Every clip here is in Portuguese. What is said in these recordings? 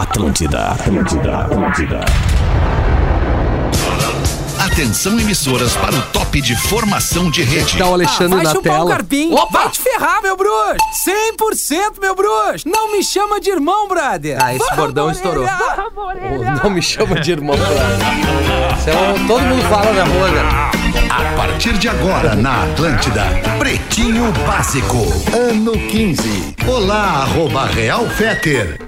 Atlântida, Atlântida, Atlântida. Atenção emissoras para o top de formação de rede. Tá o Alexandre vai na chupar tela. carpim. Vai te ferrar, meu bruxo. 100% meu bruxo. Não me chama de irmão, brother. Ah, esse Vamos, bordão estourou. orelha. Oh, Não me chama de irmão. cara. Isso é um- todo mundo fala na rua, né? A partir de agora na Atlântida, Pretinho Básico, ano 15. Olá, arroba Real Feter.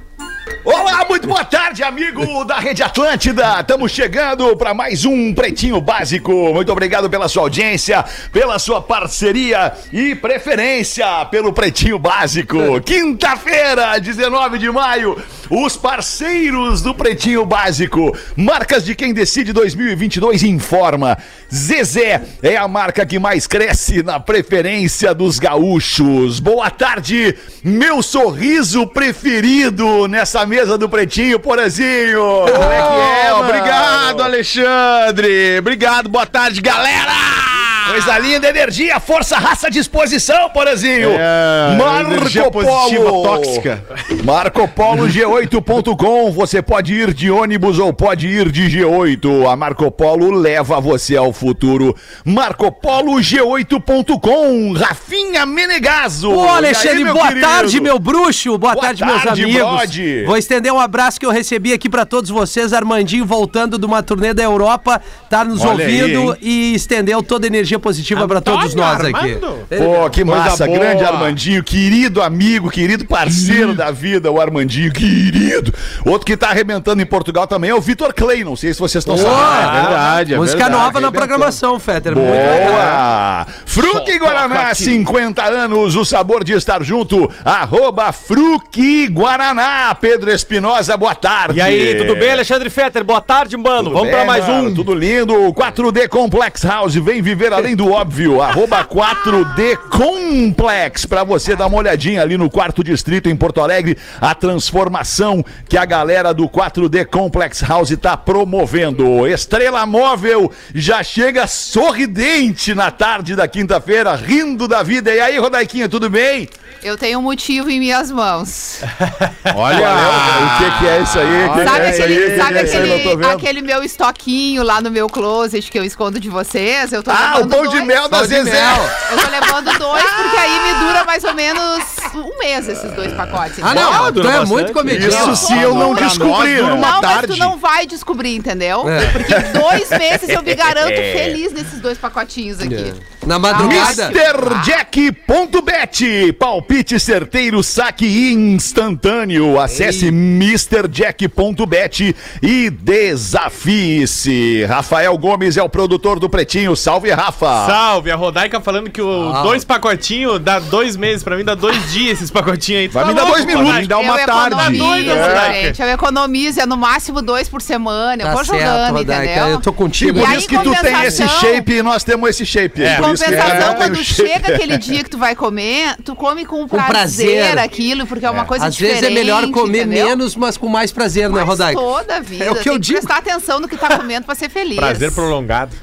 Olá, muito boa tarde, amigo da Rede Atlântida. Estamos chegando para mais um Pretinho Básico. Muito obrigado pela sua audiência, pela sua parceria e preferência pelo Pretinho Básico. Quinta-feira, 19 de maio, os parceiros do Pretinho Básico. Marcas de quem decide 2022 informa. Zezé é a marca que mais cresce na preferência dos gaúchos. Boa tarde, meu sorriso preferido nessa mesa do Pretinho, Porazinho. Como é que é, Oh, mano? Obrigado, Alexandre. Obrigado, boa tarde, galera. Coisa linda, energia, força, raça, disposição, Porazinho. É, Marco Polo. tóxica. Marco Polo G8.com. Você pode ir de ônibus ou pode ir de G8. A Marco Polo leva você ao futuro. Marco Polo G8.com. Rafinha Menegaso. Ô, Alexandre, aí, boa querido? tarde, meu bruxo. Boa, Boa tarde, meus tarde, amigos. brode. Vou estender um abraço que eu recebi aqui pra todos vocês. Armandinho voltando de uma turnê da Europa, tá nos Olha aí, ouvindo hein? e estendeu toda a energia positiva pra todos nós aqui. Pô, que Coisa massa, boa. grande Armandinho, querido amigo, querido parceiro da vida, o Armandinho, querido. Outro que tá arrebentando em Portugal também é o Vitor Clay, não sei se vocês estão sabendo. É verdade, é Música verdade. nova na programação, Fetter. Boa! Fruque Guaraná, 50 anos, o sabor de estar junto. Arroba Fruque Guaraná. Pedro Espinosa, boa tarde. E aí, tudo bem, Alexandre Fetter? Boa tarde, mano. Tudo Vamos pra mais um. Tudo lindo. 4D Complex House, vem viver do óbvio. Arroba 4D Complex, pra você dar uma olhadinha ali no quarto distrito em Porto Alegre, a transformação que a galera do 4D Complex House tá promovendo. Estrela Móvel já chega sorridente na tarde da quinta-feira, rindo da vida. E aí, Rodaiquinha, tudo bem? Eu tenho um motivo em minhas mãos. Olha, o que, que é isso aí? O que, sabe que é isso aí? aquele, O que sabe que é isso aí? Não aquele, aquele meu estoquinho lá no meu closet que eu escondo de vocês? Eu tô Ah, o levando pão de dois. mel da Pão de Zezé. Eu tô levando dois porque aí me dura mais ou menos um mês esses dois pacotes. Ah, entendeu? não, tu é muito comediante. Isso se eu não nós descobrir. uma Não, mas tarde. tu não vai descobrir, entendeu? É. Porque dois meses eu me garanto feliz nesses dois pacotinhos aqui. Na madrugada. MrJack.bet, palpite certeiro, saque instantâneo. Acesse MrJack.bet e desafie-se. Rafael Gomes é o produtor do Pretinho. Salve, Rafa. Salve, a Rodaica falando que o Ah. dois pacotinhos dá dois meses, pra mim dá dois dias esses pacotinhos aí. Tu Vai tá me dar louco, dois minutos, me dá uma eu tarde. economizo, É. gente. Eu economizo, é no máximo dois por semana. Eu Tá vou certo, jogando, Rodaica. entendeu? Eu tô contigo. E Por aí, isso que tu tem esse shape e nós temos esse shape. É. Que Compensação, tem quando chega aquele dia que tu vai comer, tu come com prazer, prazer. aquilo, porque é uma coisa Às diferente. vezes é melhor comer entendeu? menos, mas com mais prazer, né, Rodaica? toda a vida. É o que eu digo. prestar atenção no que tá comendo pra ser feliz. Prazer prolongado.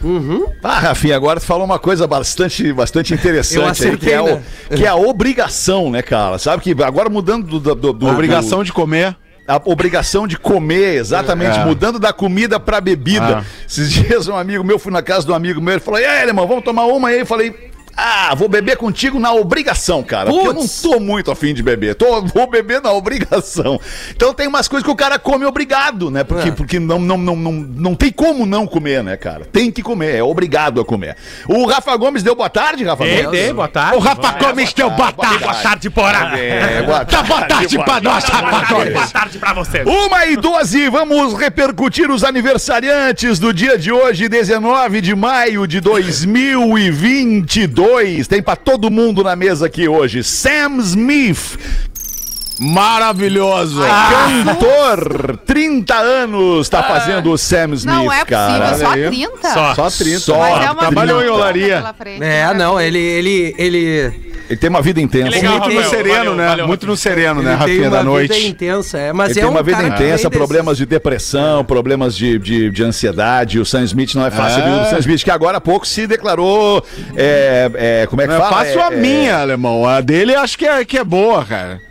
Ah, Rafinha, agora tu falou uma coisa bastante, bastante interessante aí, acertei, que é, o, né? que é a obrigação, né, cara? Sabe que agora mudando do, do, do- Obrigação de comer. A obrigação de comer, exatamente, É. mudando da comida pra bebida. Ah. Esses dias um amigo meu, fui na casa de um amigo meu, ele falou, e aí, irmão, vamos tomar uma aí? Eu falei, ah, vou beber contigo na obrigação, cara. Porque eu não tô muito afim de beber. Tô, vou beber na obrigação. Então tem umas coisas que o cara come obrigado, né? Porque, É. porque não, não, não, não, não tem como não comer, né, cara? Tem que comer, é obrigado a comer. O Rafa Gomes deu boa tarde, Rafa Ei, Gomes? dei, boa tarde. O Rafa Gomes deu boa tarde. Boa tarde, porra. É, boa Tá boa tarde boa pra nós, Rafa Boa Gomes. tarde pra vocês. Uma e 12, vamos repercutir os aniversariantes do dia de hoje, 19 de maio de 2022. Tem pra todo mundo na mesa aqui hoje. Sam Smith, Maravilhoso. cantor, 30 anos, tá fazendo o Sam Smith, Não é cara. possível, só Olha aí. 30? Só. Só 30. Só. Mas é uma Trabalhou vida em olaria. frente, É, né? não, ele, ele, ele, Ele tem uma vida intensa. Legal, Muito no sereno, Valeu, né? valeu, Muito no sereno, né, ele tem Rafinha, uma da noite. vida intensa, é, mas Ele é tem um uma vida cara que intensa, problemas de depressão, problemas de, de, de ansiedade. O Sam Smith não é fácil. É. O Sam Smith, que agora há pouco se declarou. é, é, como é que Eu fala? faço É, a é, minha, alemão. A dele acho que é, que é boa, cara.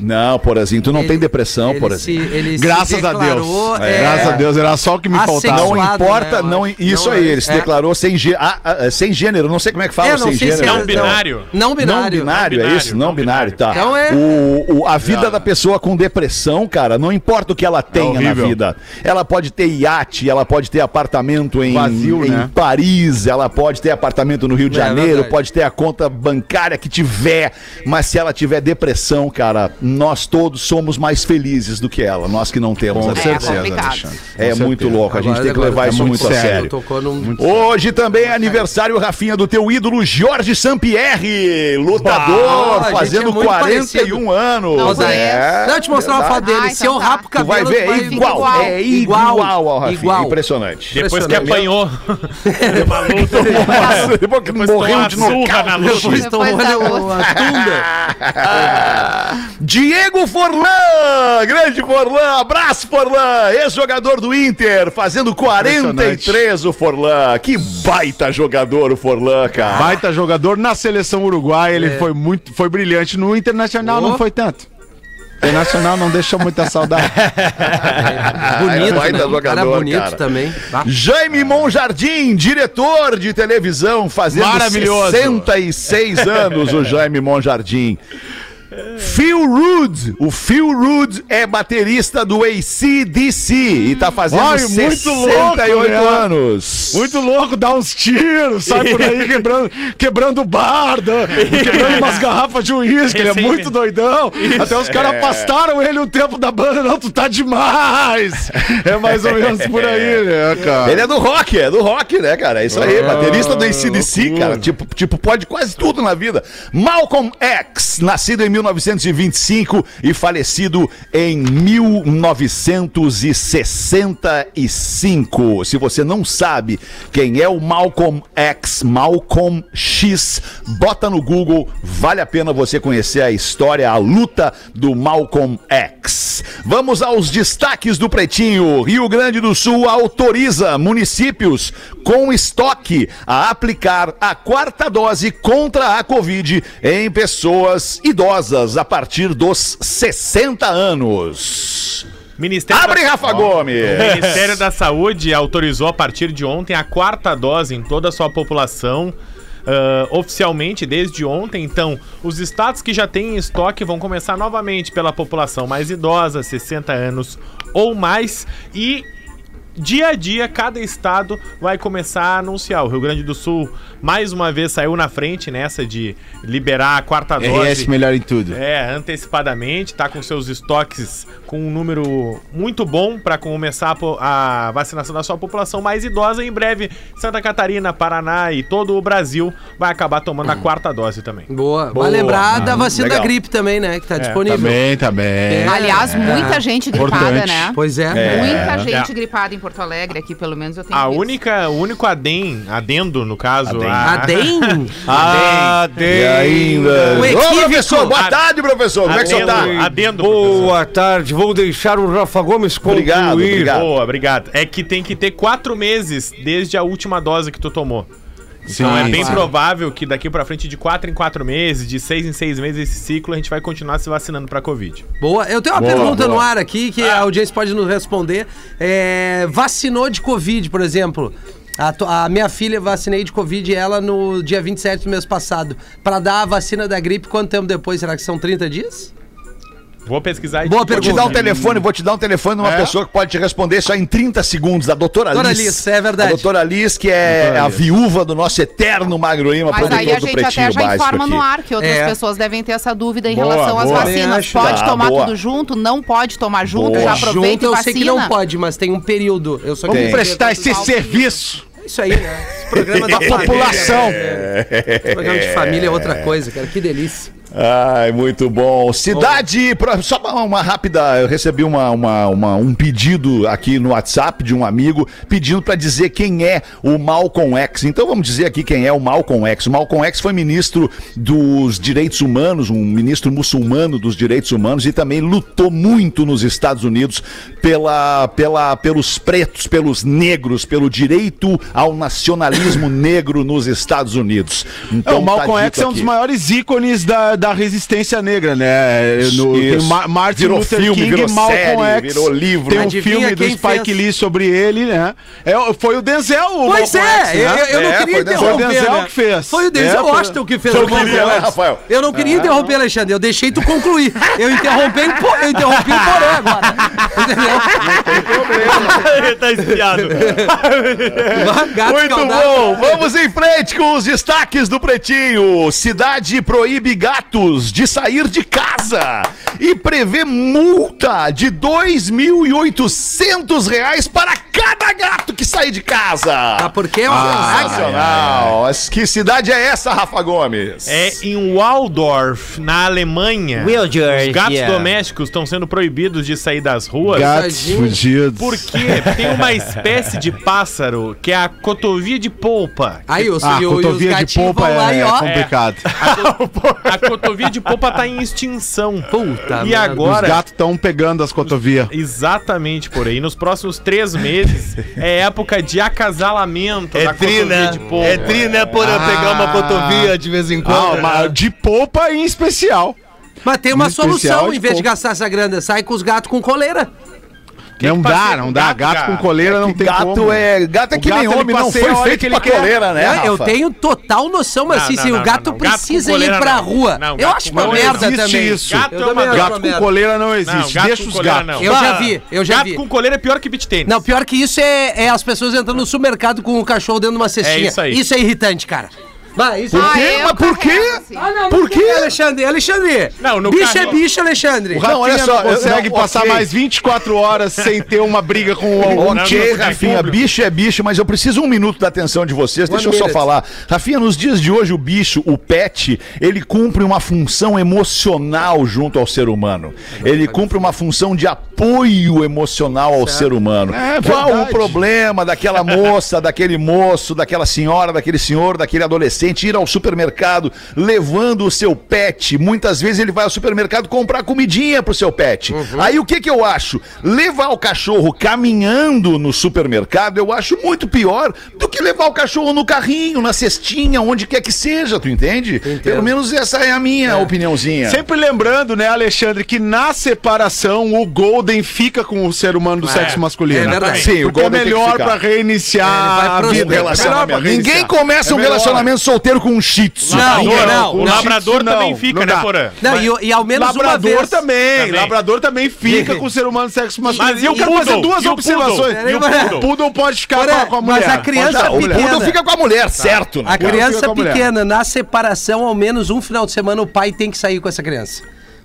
Não, Porazinho, tu não Ele- tem depressão, ele Porazinho. se- ele se Graças a Deus. É, é, Graças a Deus, era só o que me faltava. Não Suado, importa, né, não, isso Não aí, é- ele se é. declarou sem, gê- ah, ah, sem gênero, não sei como é que fala É, não sem gênero. é- Não binário. Não binário. Não binário, Não é isso? Não, não binário, tá. Então é- O, o- a vida da pessoa com depressão, cara, não importa o que ela tenha na vida. Ela pode ter iate, ela pode ter apartamento em, Vazio, em né? Paris, ela pode ter apartamento no Rio de Janeiro, pode ter a conta bancária que tiver, mas se ela tiver depressão, cara, nós todos somos mais felizes do que ela, nós que não temos Com a É certeza. Alexandre. É Com muito certeza. louco, a gente Agora- tem que levar isso muito a sério. sério. Num... Hoje também é aniversário, Rafinha, do teu ídolo Jorge Sampierre, lutador, Bah, a gente fazendo é muito 41 anos. Não Zé, É, Deixa eu te mostrar uma foto dele. Ah, Se eu então tá. rapo o Tu vai cabelo, ver, é igual, igual. é igual, Igual. ao Rafinha. Igual. Impressionante. Depois que apanhou. Depois que morreu de luta. Depois tomou Depois da olha, outra. a tunda. Diego Forlan, grande Forlan, abraço Forlan, ex-jogador do Inter, fazendo 43 o Forlan. Que baita jogador o Forlan, cara. Baita jogador na seleção uruguaia, ele foi muito, foi brilhante. No Internacional Oh. não foi tanto. Internacional não deixou muita saudade. Bonito, baita né? Um cara jogador, bonito cara. também. Ah. Jaime Monjardim, diretor de televisão, fazendo Maravilhoso. 66 anos, o Jaime Monjardim. Phil Rudd, o Phil Rudd é baterista do ACDC e tá fazendo Ai, muito 68 louco, né? anos. Muito louco, dá uns tiros, sai por aí quebrando, quebrando barda, quebrando umas garrafas de uísque, ele é muito doidão. Até os caras afastaram ele um tempo da banda, não, tu tá demais. É mais ou menos por aí, né, cara? Ele é do rock, é do rock, né, cara? É isso aí, baterista do ACDC, loucura. cara. Tipo, tipo, pode quase tudo na vida. Malcolm X, nascido em 1925 e falecido em 1965. Se você não sabe quem é o Malcolm X, Malcolm X, bota no Google, vale a pena você conhecer a história, a luta do Malcolm X. Vamos aos destaques do Pretinho. Rio Grande do Sul autoriza municípios com estoque a aplicar a quarta dose contra a Covid em pessoas idosas a partir dos 60 anos. Ministério Abre, da... Rafa Gomes! O Ministério da Saúde autorizou a partir de ontem a quarta dose em toda a sua população. ah, oficialmente desde ontem, então os estados que já têm em estoque vão começar novamente pela população mais idosa, 60 anos ou mais, e dia a dia cada estado vai começar a anunciar. O Rio Grande do Sul mais uma vez saiu na frente nessa de liberar a quarta dose. RS melhor em tudo. É, antecipadamente, tá com seus estoques com um número muito bom para começar a, vacinação da sua população mais idosa. Em breve, Santa Catarina, Paraná e todo o Brasil vai acabar tomando a quarta dose também. Boa. Boa. Vai lembrar da vacina legal. da gripe também, né? Que tá disponível. Também, também. É. Aliás, muita gente gripada, Importante. né? Pois é. Muita gente É. gripada em Porto Alegre, aqui pelo menos eu tenho A visto. única, o único adem, adendo, no caso. Adem. A- Adem? E ainda. Ô, professor, boa tarde, professor. Como é que você tá? Adendo. Boa tarde, vou deixar o Rafa Gomes concluir. Obrigado, obrigado. Boa, obrigado. É que tem que ter quatro meses desde a última dose que tu tomou. Então é bem claro. provável que daqui pra frente, de quatro em quatro meses, de seis em seis meses, esse ciclo, a gente vai continuar se vacinando pra Covid. Boa. Eu tenho uma Boa, pergunta boa. no ar aqui que a audiência pode nos responder. É, vacinou de Covid, por exemplo. A, to- a minha filha vacinei de Covid ela no dia 27 do mês passado. Pra dar a vacina da gripe, quanto tempo depois? Será que são 30 dias? Vou pesquisar e Boa Vou te dar um telefone, vou te dar um telefone de uma pessoa que pode te responder só em 30 segundos, a doutora, Doutora Liz. Liz, é verdade. A doutora Liz, que é a viúva do nosso eterno Magro Lima, Mas aí a gente até já informa aqui. no ar que outras É. pessoas devem ter essa dúvida em Boa, relação às boa. vacinas. acho. Pode Tá, tomar boa. tudo junto? Não pode tomar junto? Boa. Já aproveita Junto e eu vacina? sei que não pode, mas tem um período. Eu só Vamos prestar esse serviço É isso aí, né? Programa da população. Esse programa de família é outra coisa, cara. Que delícia. Ai, muito bom. Cidade. pro- Só uma, uma rápida. Eu recebi uma, uma- uma- um pedido aqui no WhatsApp de um amigo pedindo para dizer quem é o Malcolm X. Então vamos dizer aqui quem é o Malcolm X. O Malcolm X foi ministro dos direitos humanos, um ministro muçulmano dos direitos humanos e também lutou muito nos Estados Unidos pela, pela, pelos pretos, pelos negros, pelo direito ao nacionalismo negro nos Estados Unidos. É, Então, o Malcolm tá X é um dos maiores ícones da- da resistência negra, né? No, tem Isso. Ma Martin Virou Luther filme, King virou Malcolm série, X. virou livro. Tem um Adivinha filme do Spike fez? Lee sobre ele, né? É, foi o Denzel, o Pois Malcolm é, X, eu, né? eu não É, queria foi interromper. Foi o Denzel né? que fez. Foi o Denzel É, foi- Washington que fez Malcolm queria, né, X. Rafael? Eu não queria interromper, Alexandre. Eu deixei tu concluir. Eu interrompi, o Po- eu interrompi o Porã agora. Entendeu? tá espiado. Gato Muito escaldado. bom, vamos em frente com os destaques do Pretinho. Cidade proíbe gatos de sair de casa e prevê multa de 2.800 reais para cada gato que sair de casa. Ah, porque é uma Sensacional. Mas Que cidade é essa, Rafa Gomes? É em Waldorf, na Alemanha. Waldorf, Os gatos yeah. domésticos estão sendo proibidos de sair das ruas. Gatos fugidos. Porque tem uma espécie de pássaro que é a cotovia de polpa. Aí, os, Ah, e, os cotovia de polpa lá é, e é ó. complicado. A cotovia de polpa tá em extinção. Puta E merda. agora. Os gatos estão pegando as cotovias. Exatamente por aí. Nos próximos três meses é época de acasalamento da cotovia de polpa. É tri, né, por eu pegar uma cotovia de vez em Ah, quando. mas de polpa em especial. Mas tem uma Em solução, em vez de gastar essa grana, sai com os gatos com coleira. Não que dá, não dá. gato, Gato, com coleira não tem gato como. é gato é que gato, nem homem, não foi feito que pra quer. coleira, né, Eu- Rafa? eu tenho total noção, mas Não, assim, não, se não, o gato não, não. Gato precisa ir pra não. rua, Não, eu gato acho uma merda existe também. isso. Gato é Gato com coleira não existe. gato Deixa os gatos. Eu já vi, eu já Gato vi. com coleira é pior que beat tênis. Não, pior que isso é, é as pessoas entrando no supermercado com o cachorro dentro de uma cestinha. isso aí. Isso é irritante, cara. Vai, isso Ah, quê? eu Mas por quê? assim. Ah, não, Por por quê? Alexandre? Alexandre, Não, no bicho carro- é bicho, Alexandre. O Não, olha só, não consegue eu- eu- passar ok. mais 24 horas sem ter uma briga com o Ok, não, não, Rafinha, bicho é bicho, mas eu preciso um minuto da atenção de vocês. Deixa eu só falar. Rafinha, nos dias de hoje, o bicho, o pet, ele cumpre uma função emocional junto ao ser humano. Ele cumpre uma função de apoio emocional ao ser humano. É Qual o verdade. problema daquela moça, daquele moço, daquela senhora, daquele senhor, daquele adolescente ir ao supermercado levando o seu pet? Muitas vezes ele vai ao supermercado comprar comidinha pro seu pet. Aí o que que eu acho? Levar o cachorro caminhando no supermercado eu acho muito pior do que levar o cachorro no carrinho, na cestinha, onde quer que seja, tu entende? Pelo menos essa é a minha opiniãozinha. Sempre lembrando, né, Alexandre, que na separação o Golden fica com o ser humano do sexo masculino. é verdade. Sim, o Porque é Golden que melhor pra reiniciar É, a vida. É relacionamento. Ninguém começa É um relacionamento solteiro com um shih tzu. Não, Labrador, não, o não. labrador Não, também fica, não né. Porã? Não, e, e ao menos uma Labrador vez. também, Também. Labrador também fica com o ser humano sexo masculino. Mas E eu e quero poodle? fazer duas observações. E o poodle? O poodle pode ficar com a, mulher. mas a criança Pode- O pequena. Poodle fica com a mulher, certo? né? A criança a pequena, na separação, ao menos um final de semana, o pai tem que sair com essa criança.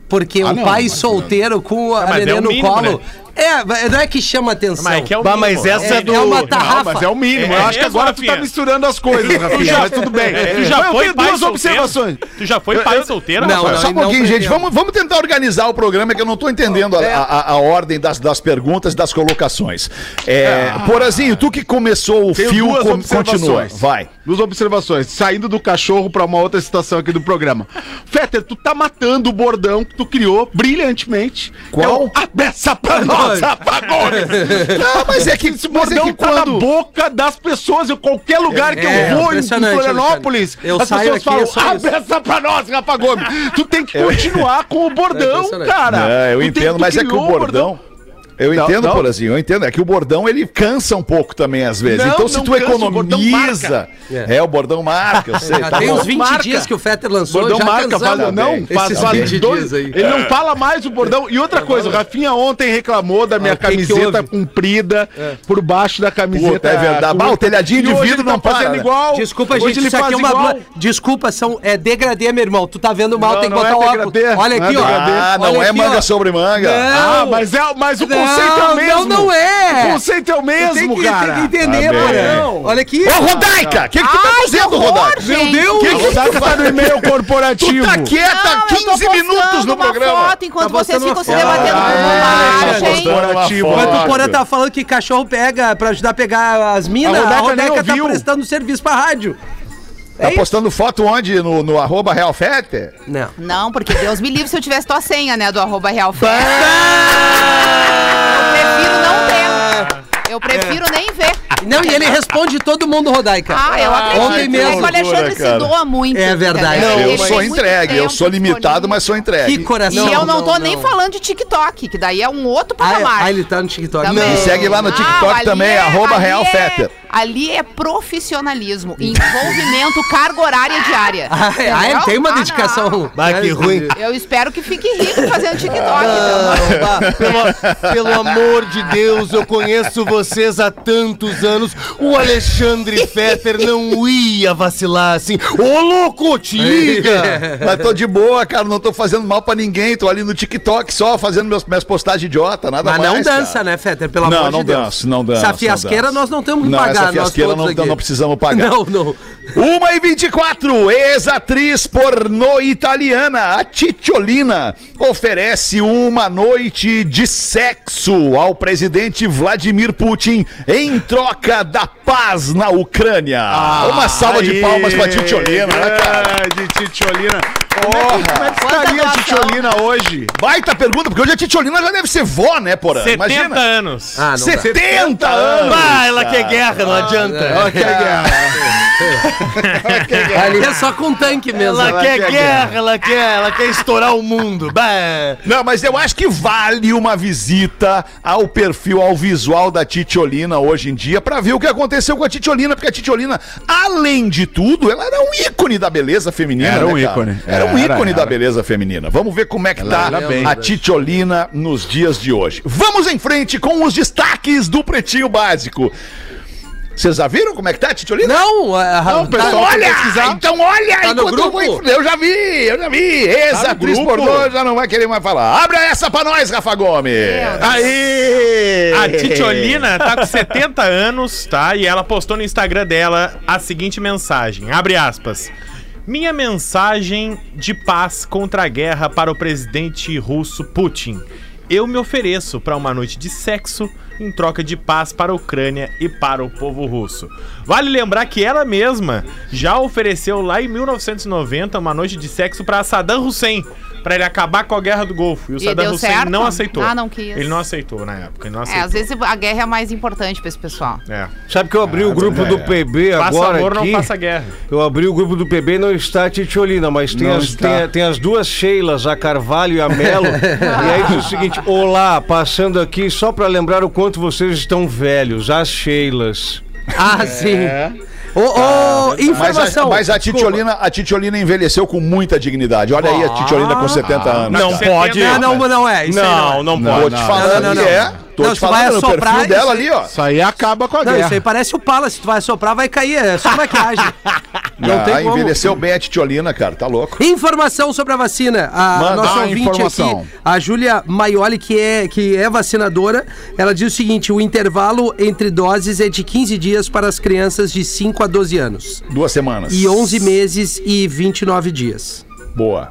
Porque Ah, o não, pai solteiro com a mas neném é o no mínimo, colo. né? É, não é que chama atenção. Mas é que é o Bah, mínimo. mas essa é, é do- é uma Não, tarrafa. mas é o mínimo. É, eu acho que mesmo, agora tu tá Rafinha? misturando as coisas, Rafinha. Mas tudo bem. É, tu já eu foi tenho duas solteiro? observações. Tu já foi pai solteiro, Não, não, Só um não pouquinho, gente. Vamos, vamos tentar organizar o programa que eu não tô entendendo a, a- a- a ordem das, das perguntas e das colocações. É, Porazinho, tu que começou o Tenho fio, com- continua. Vai. Duas observações. Saindo do cachorro pra uma outra situação aqui do programa. Fetter, tu tá matando o bordão que tu criou brilhantemente. Qual? É o, a peça pra nós, apagões. Não, mas é que, Esse é bordão que tá na quando... boca das pessoas. Em qualquer lugar que É, eu vou, em Florianópolis. Eu as pessoas aqui, falam, é a peça pra nós, Rafa Gomes. Tu tem que continuar com o bordão, impressionante. cara. É, eu Tu entendo, mas é que o criou bordão... Eu entendo, não. Porazinho, eu entendo. É que o bordão ele cansa um pouco também às vezes. Não, então, se tu cansa, o economiza. É. o bordão marca, eu sei. Já tá tem bom. uns 20 Marca. dias que o Fetter lançou, Bordão já marca, faz, não, faz, Esses faz 20 dois- dias aí. Ele não fala mais o bordão. E outra coisa, o Rafinha ontem reclamou da minha Ah, o que que camiseta comprida por baixo da camiseta. Puta, é verdade. Bah, o telhadinho de vidro tá não para, fazendo né? igual. Desculpa, gente, ele isso aqui é uma Desculpa, são, é degradê, meu irmão. Tu tá vendo mal, Não, tem que não botar é o óculos. degradê, Olha é aqui, ó. Ah, não é manga sobre manga. Ah, Não. mas, é, mas o conceito é o mesmo. não, não é. O conceito é o mesmo, tem que, cara. Tem que entender, Tá porra. Olha aqui. Ô, Rodaica! O que, que tu tá fazendo, Rodaica? gente. Deus. Que que Rodaica tá no e-mail Tu corporativo. tá quieta Não, eu tô 15 minutos no uma programa. foto enquanto Tá vocês ficam se uma foto. debatendo Ah, bobagem. tá Corporativo. foto. Mas o Porã tá falando que cachorro pega pra ajudar a pegar as minas. A Rodaica tá prestando serviço pra rádio. Tá postando foto onde? No, no arroba Real Fete? Não. Não, porque Deus me livre se eu tivesse tua senha, né, do arroba real. Eu prefiro não ter. Eu prefiro nem ver. Não, e ele responde todo mundo, Rodaica. Ah, eu acredito. Ontem mesmo. É que o Alexandre cara. se doa muito. É verdade. Não, eu sou entregue, eu sou limitado, mas sou entregue. Que coração. E eu não tô não, nem não. falando de TikTok, que daí é um outro Ah, é- patamar. ah, ele tá no TikTok. Também. Me segue lá no TikTok ali também, arroba ali Real é-. Ali é profissionalismo, envolvimento, carga horária diária. Ah, é, ah, tem uma Ah, dedicação. não. Bah, que ruim. Eu espero que fique rico fazendo TikTok. Ah, então. Não, bah, pelo, pelo amor de Deus, eu conheço vocês há tantos anos. O Alexandre Fetter não ia vacilar assim. Ô, louco, te liga! Mas tô de boa, cara, não tô fazendo mal pra ninguém, tô ali no TikTok só fazendo meus, minhas postagens idiota, nada Mas mais. não dança, cara. né, Fetter? Pelo Não, amor não de Deus. danço, não danço, Essa não fiasqueira danço. nós não temos que Não, pagar, essa nós fiasqueira todos não, aqui. não precisamos pagar. Não, não. 1 e 24, ex-atriz pornô italiana, a Titiolina, oferece uma noite de sexo ao presidente Vladimir Putin em troca da paz na Ucrânia. uma salva de palmas pra Titiolina, né, cara? De Titiolina. Porra. Como é que estaria a. Titiolina hoje? Baita pergunta, porque hoje a Titiolina já deve ser vó, né, Porã? 70 Imagina. anos. Ah, não dá. 70 anos! Bah, ela quer guerra, não adianta. Ela quer guerra. Ali é só com tanque mesmo. Ela quer guerra, ela quer, ela quer estourar o mundo. Bah. Não, mas eu acho que vale uma visita ao perfil, ao visual da Titiolina hoje em dia, pra ver o que aconteceu com a Titiolina, porque a Titiolina, além de tudo, ela era um ícone da beleza feminina. Era né, um cara? ícone. Era um Era, ícone era. da beleza feminina. Vamos ver como é que tá era bem. a Titiolina nos dias de hoje. Vamos em frente com os destaques do Pretinho Básico. Vocês já viram como é que tá a Titiolina? Não, a, Não, tá- pessoal, Olha! pesquisar. Então olha! Tá no eu grupo? em- Eu já vi, eu já vi. Ex-atriz grupo? pornô já não vai querer mais falar. Abre essa pra nós, Rafa Gomes. Aí! A Titiolina tá com 70 anos, tá? E ela postou no Instagram dela a seguinte mensagem: abre aspas. Minha mensagem de paz contra a guerra para o presidente russo Putin. Eu me ofereço para uma noite de sexo em troca de paz para a Ucrânia e para o povo russo. Vale lembrar que ela mesma já ofereceu lá em 1990 uma noite de sexo para Saddam Hussein, para ele acabar com a guerra do Golfo. E o Saddam Hussein certo? não aceitou. Ah, não quis. Ele não aceitou na época, ele não É, aceitou. às vezes a guerra é mais importante pra esse pessoal. É. Sabe que eu abri o grupo do PB agora amor, aqui? não faça guerra. Eu abri o grupo do PB e não está a Titiolina, mas tem, Não as, tem, tem as duas Sheilas, a Carvalho e a Melo. e aí diz o seguinte: Olá, passando aqui só para lembrar o quanto vocês estão velhos, as Sheilas. Ah, sim. É. Ô, ô, Mas a, informação. mas a Desculpa. Titiolina, a Titiolina envelheceu com muita dignidade. Olha aí a Titiolina com 70 anos. Não cara. pode. Não, não, não é. Isso aí Não, não Tô pode. te falando Não, não, que não. é. Tô Não, te tu vai falando assoprar perfil isso dela aí. ali, ó. Isso aí acaba com a Não, guerra. isso aí parece o Palace. Se tu vai soprar, vai cair. É só maquiagem. Não ah, tem como. envelheceu bem a Titiolina, cara. Tá louco. Informação sobre a vacina. A Manda nossa ouvinte informação. aqui, a Júlia Maioli, que é, que é vacinadora, ela diz o seguinte: o intervalo entre doses é de 15 dias para as crianças de 5 a 12 anos. Duas semanas. E 11 meses e 29 dias. Boa.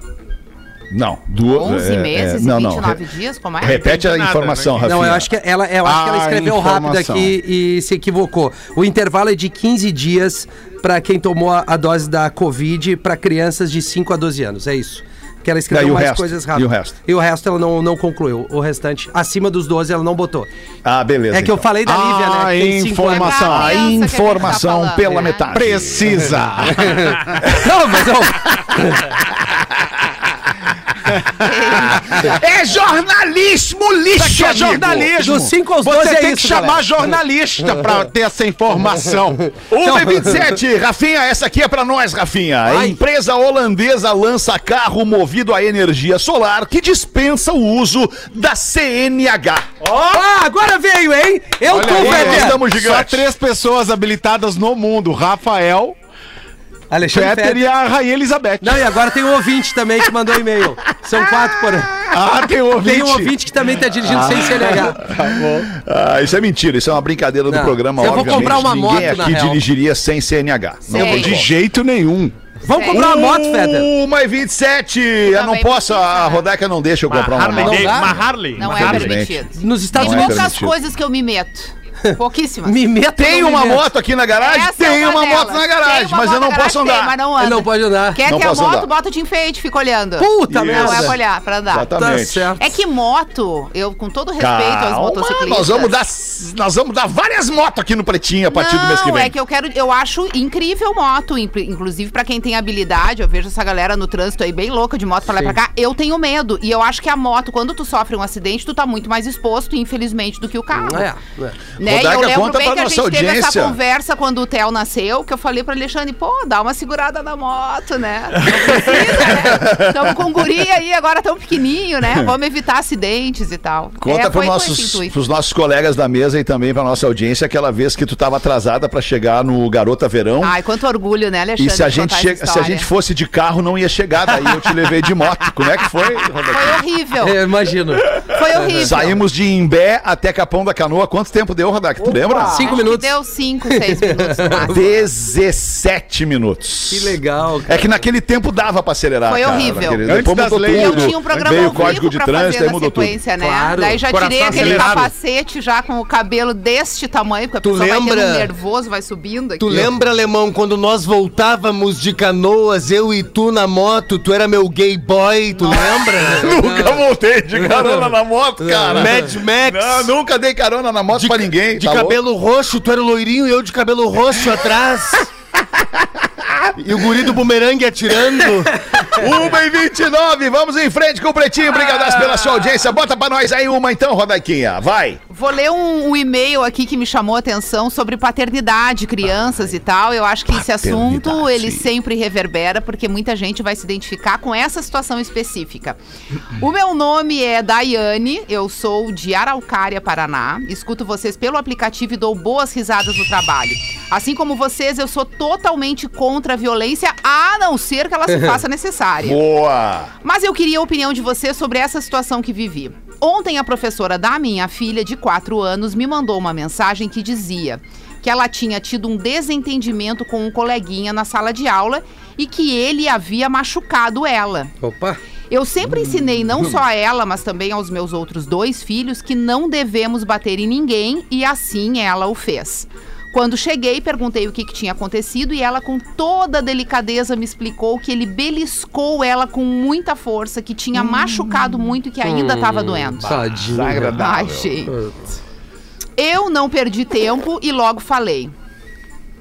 Não, duas. 11 é, meses é, e não, não. 29 dias, como é? Repete a nada, informação, né? Rafinha. Não, eu acho que ela, eu acho que ela escreveu rápido informação. aqui e se equivocou. O intervalo é de 15 dias para quem tomou a, a dose da Covid para crianças de 5 a 12 anos. É isso. Que ela escreveu É, mais resto? coisas rápido. E o resto? E o resto ela não, não concluiu. O restante, acima dos 12, ela não botou. Ah, beleza. É que eu então. falei da Lívia, né? Ah, que tem informação. É A tá informação falando, pela né? metade. Precisa. Não, mas eu... É jornalismo lixo, Isso aqui é amigo. jornalismo. Dos cinco aos Você 12 é tem isso, que chamar galera. jornalista pra ter essa informação. 1 e 27, Rafinha, essa aqui é pra nós, Rafinha. A empresa holandesa lança carro movido a energia solar que dispensa o uso da CNH. Ah, agora veio, hein? Eu Olha tô, aí, Weber. estamos Só gigantes. três pessoas habilitadas no mundo: Rafael, Alexandre Peter Fetter. e a Rainha Elizabeth. Não, e agora tem um ouvinte também que mandou e-mail. São quatro por Ah, tem ouvinte. Tem um ouvinte que também tá dirigindo sem CNH. Ah, isso é mentira, isso é uma brincadeira do Não. programa, Eu vou obviamente. comprar uma Ninguém moto, na aqui real. dirigiria sem CNH. Não tem De jeito nenhum. Vamos comprar uma moto, Fetter? 1 e 27. Eu não posso, a precisa? Rodaica não deixa eu Uma comprar uma Harley, moto. Uma Harley. Não uma é permitido. Nos Estados Tem é Unidos. poucas permitido. coisas que eu me meto. Pouquíssimas. Me meto Tem não uma me meto? moto aqui na garagem? Essa tem é uma, delas. moto na garagem, uma mas eu não posso andar. Tem, mas não anda. Ele não pode andar. Quer Não ter a moto, andar. bota de enfeite, fica olhando. Puta Isso. Não merda. é pra olhar, pra andar. Exatamente. Tá certo. É que moto, eu com todo respeito aos Calma, motociclistas. nós vamos dar, nós vamos dar várias motos aqui no Pretinho a partir do mês que Não, vem. é que eu quero, eu acho incrível moto, in- inclusive pra quem tem habilidade, eu vejo essa galera no trânsito aí bem louca de moto pra lá e pra cá, eu tenho medo, e eu acho que a moto, quando tu sofre um acidente, tu tá muito mais exposto, infelizmente, do que o carro. É, é. Né? E Rodaica, eu lembro conta bem pra que a nossa gente teve essa conversa quando o Theo nasceu, que eu falei pra Alexandre, pô, dá uma segurada na moto, né? Não precisa, né? Tamo com guri aí, agora tão pequenininho, né? Vamos evitar acidentes e tal. Conta é, para com nossos, colegas da mesa e também pra nossa audiência aquela vez que tu tava atrasada pra chegar no Garota Verão. Ai, quanto orgulho, né, Alexandre? e se a, gente chega, se a gente fosse de carro, não ia chegar. Daí eu te levei de moto. Como é que foi? Foi horrível. Eu imagino. Foi horrível. Saímos de Imbé até Capão da Canoa. Quanto tempo deu, Rodak? Tu lembra? Cinco Acho que minutos. Deu 5, 6 minutos. no máximo. 17 minutos. Que legal, cara. É que naquele tempo dava pra acelerar. Foi cara, horrível. naquele- Antes Depois das mudou leis, tudo. Eu tinha um programa Veio o ao vivo código de pra trânsito, fazer aí na mudou tudo. sequência, né? Claro. Daí já Coração tirei aquele acelerado. capacete já com o cabelo deste tamanho, porque a Tu pessoa vai lembra? tendo nervoso, vai subindo aqui. Tu lembra, Alemão, quando nós voltávamos de canoas, eu e tu na moto, tu era meu gay boy, tu lembra? Nunca voltei de carona na moto, cara. Mad Max. Não, nunca dei carona na moto De, pra ninguém. De tá louco? cabelo roxo, tu era loirinho e eu de cabelo roxo atrás. E o guri do bumerangue atirando. 1 e 29, vamos em frente com o Pretinho. Obrigadas pela sua audiência. Bota pra nós aí uma então, Rodaiquinha. Vai. Vou ler um, um e-mail aqui que me chamou a atenção sobre paternidade, crianças e tal. Eu acho que esse assunto ele sempre reverbera porque muita gente vai se identificar com essa situação específica. O meu nome é Daiane, eu sou de Araucária, Paraná. Escuto vocês pelo aplicativo e dou boas risadas no trabalho. Assim como vocês, eu sou totalmente contra a violência, a não ser que ela se faça necessária. Boa. Mas eu queria a opinião de você sobre essa situação que vivi. Ontem a professora da minha filha de 4 anos me mandou uma mensagem que dizia que ela tinha tido um desentendimento com um coleguinha na sala de aula e que ele havia machucado ela. Opa. Eu sempre ensinei não só a ela, mas também aos meus outros dois filhos que não devemos bater em ninguém e assim ela o fez. Quando cheguei, perguntei o que, que tinha acontecido e ela, com toda a delicadeza, me explicou que ele beliscou ela com muita força, que tinha machucado muito e que ainda estava doendo. Tadinho. Ai, gente. Eu não perdi tempo e logo falei.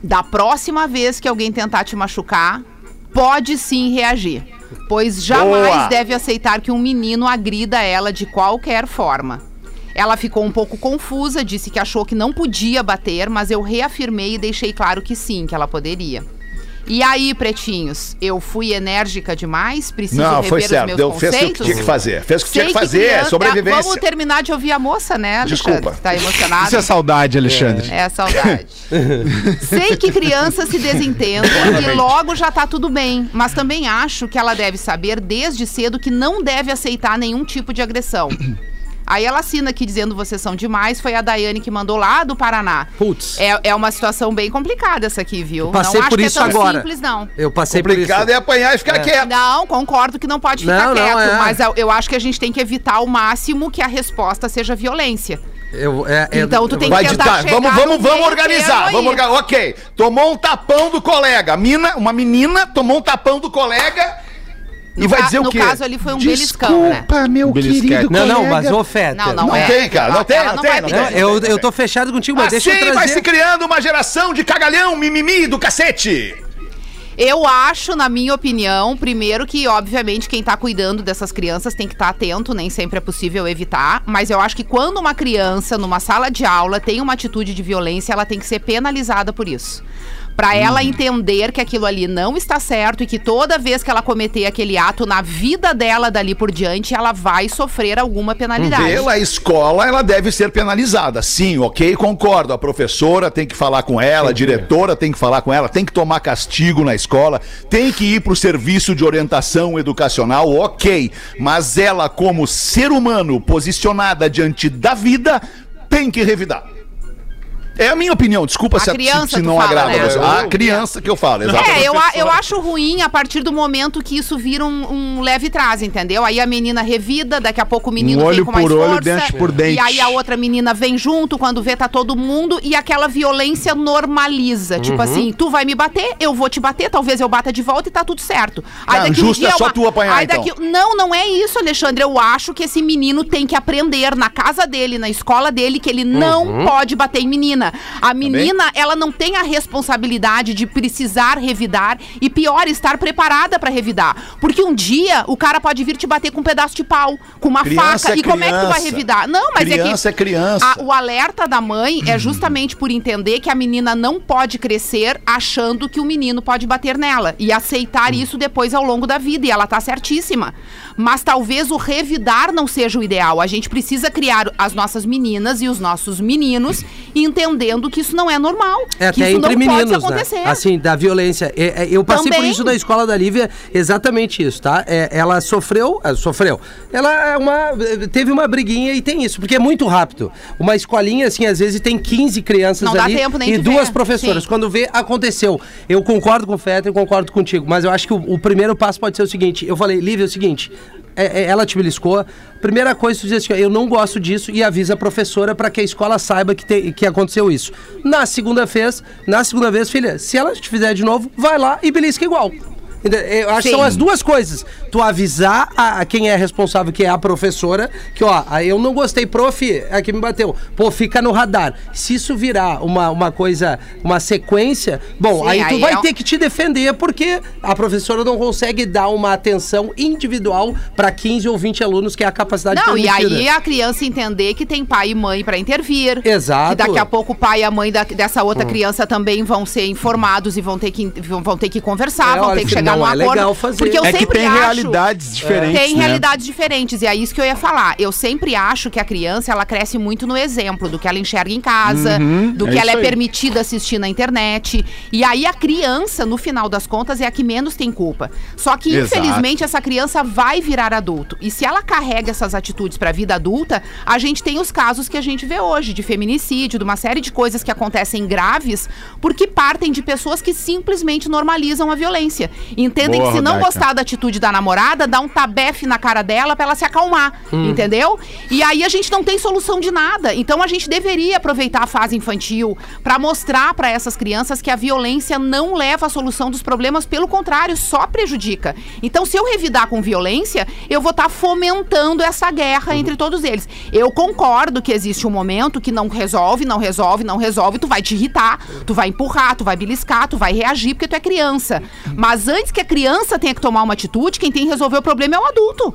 Da próxima vez que alguém tentar te machucar, pode sim reagir. Pois jamais Boa. deve aceitar que um menino agrida ela de qualquer forma. Ela ficou um pouco confusa, disse que achou que não podia bater, mas eu reafirmei e deixei claro que sim, que ela poderia. E aí, pretinhos, eu fui enérgica demais? Preciso Não, rever foi os certo. meus Deu, fez o que conceitos? tinha que fazer. Fez o que tinha Sei que fazer. criança- sobrevivência. Vamos terminar de ouvir a moça, né, Alexandre? Desculpa. que Tá emocionado. Isso é saudade, Alexandre. É saudade. Sei que criança se desentenda e logo já tá tudo bem, mas também acho que ela deve saber desde cedo que não deve aceitar nenhum tipo de agressão. Aí ela assina aqui dizendo vocês são demais, foi a Daiane que mandou lá do Paraná. Putz. É, é uma situação bem complicada essa aqui, viu? Passei não acho por que isso é tão agora. simples, não. Eu passei Complicado por isso. é apanhar e ficar quieto. Não, concordo que não pode ficar Não, não, quieto, é. mas eu, eu acho que a gente tem que evitar ao máximo que a resposta seja violência. Eu, é, é- Então tu tem Vai que tentar ditar. Vamos, vamos, vamos organizar. Vamos organizar. Ok. Tomou um tapão do colega. Mina, uma menina tomou um tapão do colega e No vai dizer o no quê? caso ali foi um beliscão, né? Desculpa, meu querido Não, não, colega. mas ô Feta. Não, não, Não é. tem, cara. Não Ela- tem, não vai tem, não tem. Eu, eu tô fechado contigo, mas deixa eu Assim trazer. vai se criando uma geração de cagalhão, mimimi do cacete. Eu acho, na minha opinião, primeiro que, obviamente, quem tá cuidando dessas crianças tem que estar atento, nem sempre é possível evitar. Mas eu acho que quando uma criança, numa sala de aula, tem uma atitude de violência, ela tem que ser penalizada por isso. Pra ela Uhum. entender que aquilo ali não está certo e que toda vez que ela cometer aquele ato na vida dela dali por diante, ela vai sofrer alguma penalidade. Pela escola, ela deve ser penalizada. Sim, ok, concordo. A professora tem que falar com ela, a diretora tem que falar com ela, tem que tomar castigo na escola, tem que ir pro serviço de orientação educacional, ok. Mas ela, como ser humano posicionada diante da vida, tem que revidar. É a minha opinião, desculpa A se, criança, se, se não fala, agrada né? você. A criança que eu falo, exatamente. É, eu, a- eu acho ruim a partir do momento que isso vira um, um leve trás, entendeu? Aí a menina revida, daqui a pouco o menino Um vem olho com mais por olho, força. dente por dente. E aí a outra menina vem junto, quando vê tá todo mundo, e aquela violência normaliza. Tipo Uhum. assim, tu vai me bater, eu vou te bater, talvez eu bata de volta e tá tudo certo. Aí Não, daqui um justo dia é só uma- tu apanhar, aí daqui- Não, não é isso, Alexandre. Eu acho que esse menino tem que aprender na casa dele, na escola dele, que ele não Uhum. pode bater em menina. Tá A menina, ela não tem a responsabilidade de precisar revidar e pior, estar preparada pra revidar. Porque um dia o cara pode vir te bater com um pedaço de pau, com uma Criança faca. é e como é que tu vai criança. revidar? Não, mas Criança é é que. criança. a- o alerta da mãe é justamente por entender que a menina não pode crescer achando que o menino pode bater nela e aceitar isso depois ao longo da vida. E ela tá certíssima. Mas talvez o revidar não seja o ideal. A gente precisa criar as nossas meninas e os nossos meninos entendendo que isso não é normal. É, que até entre não pode meninos, né? Assim, da violência. É, é, eu passei por Também. isso na escola da Lívia, exatamente isso, tá? É, ela sofreu, sofreu. Ela é uma, teve uma briguinha e tem isso, porque é muito rápido. Uma escolinha, assim, às vezes tem 15 crianças Não dá ali tempo nem e duas ver. professoras. Sim. Quando vê, aconteceu. Eu concordo com o Fetter, concordo contigo, mas eu acho que o, o primeiro passo pode ser o seguinte. Eu falei, Lívia, é o seguinte, é, é, ela te beliscou. Primeira coisa, tu diz assim, eu não gosto disso e avisa a professora para que a escola saiba que, tem, que aconteceu isso. Na segunda vez, na segunda vez, filha, se ela te fizer de novo, vai lá e belisca igual. Ente- Eu acho que Sim. são as duas coisas. Tu avisar a, a quem é responsável, que é a professora, que ó, eu não gostei, prof, é que me bateu. Pô, fica no radar. Se isso virar uma, uma coisa, uma sequência, bom, Sim, aí tu aí vai é ter que te defender porque a professora não consegue dar uma atenção individual para 15 ou 20 alunos, que é a capacidade Não, e permitida. aí a criança entender que tem pai e mãe pra intervir. Exato. Que daqui a pouco o pai e a mãe da- dessa Hum. outra criança também vão ser informados e vão ter que, vão, ter que conversar, É, vão olha, ter que filho, não num é acordo. legal fazer. Porque eu É que sempre tem acho- realidades diferentes, Tem né? realidades diferentes, e é isso que eu ia falar. Eu sempre acho que a criança, ela cresce muito no exemplo do que ela enxerga em casa, do é que ela isso é permitida assistir na internet. E aí a criança, no final das contas, é a que menos tem culpa. Só que, Exato. infelizmente, essa criança vai virar adulto. E se ela carrega essas atitudes pra vida adulta, a gente tem os casos que a gente vê hoje, de feminicídio, de uma série de coisas que acontecem graves, porque partem de pessoas que simplesmente normalizam a violência. Entendem Boa, que se não gostar da atitude da namorada, dá um tabefe na cara dela pra ela se acalmar, entendeu? E aí a gente não tem solução de nada. Então a gente deveria aproveitar a fase infantil pra mostrar pra essas crianças que a violência não leva à solução dos problemas, pelo contrário, só prejudica. Então se eu revidar com violência, eu vou estar fomentando essa guerra entre todos eles. Eu concordo que existe um momento que não resolve, não resolve, não resolve, tu vai te irritar, tu vai empurrar, tu vai beliscar, tu vai reagir porque tu é criança. Mas antes que a criança tenha que tomar uma atitude, quem tem que resolver o problema é o adulto.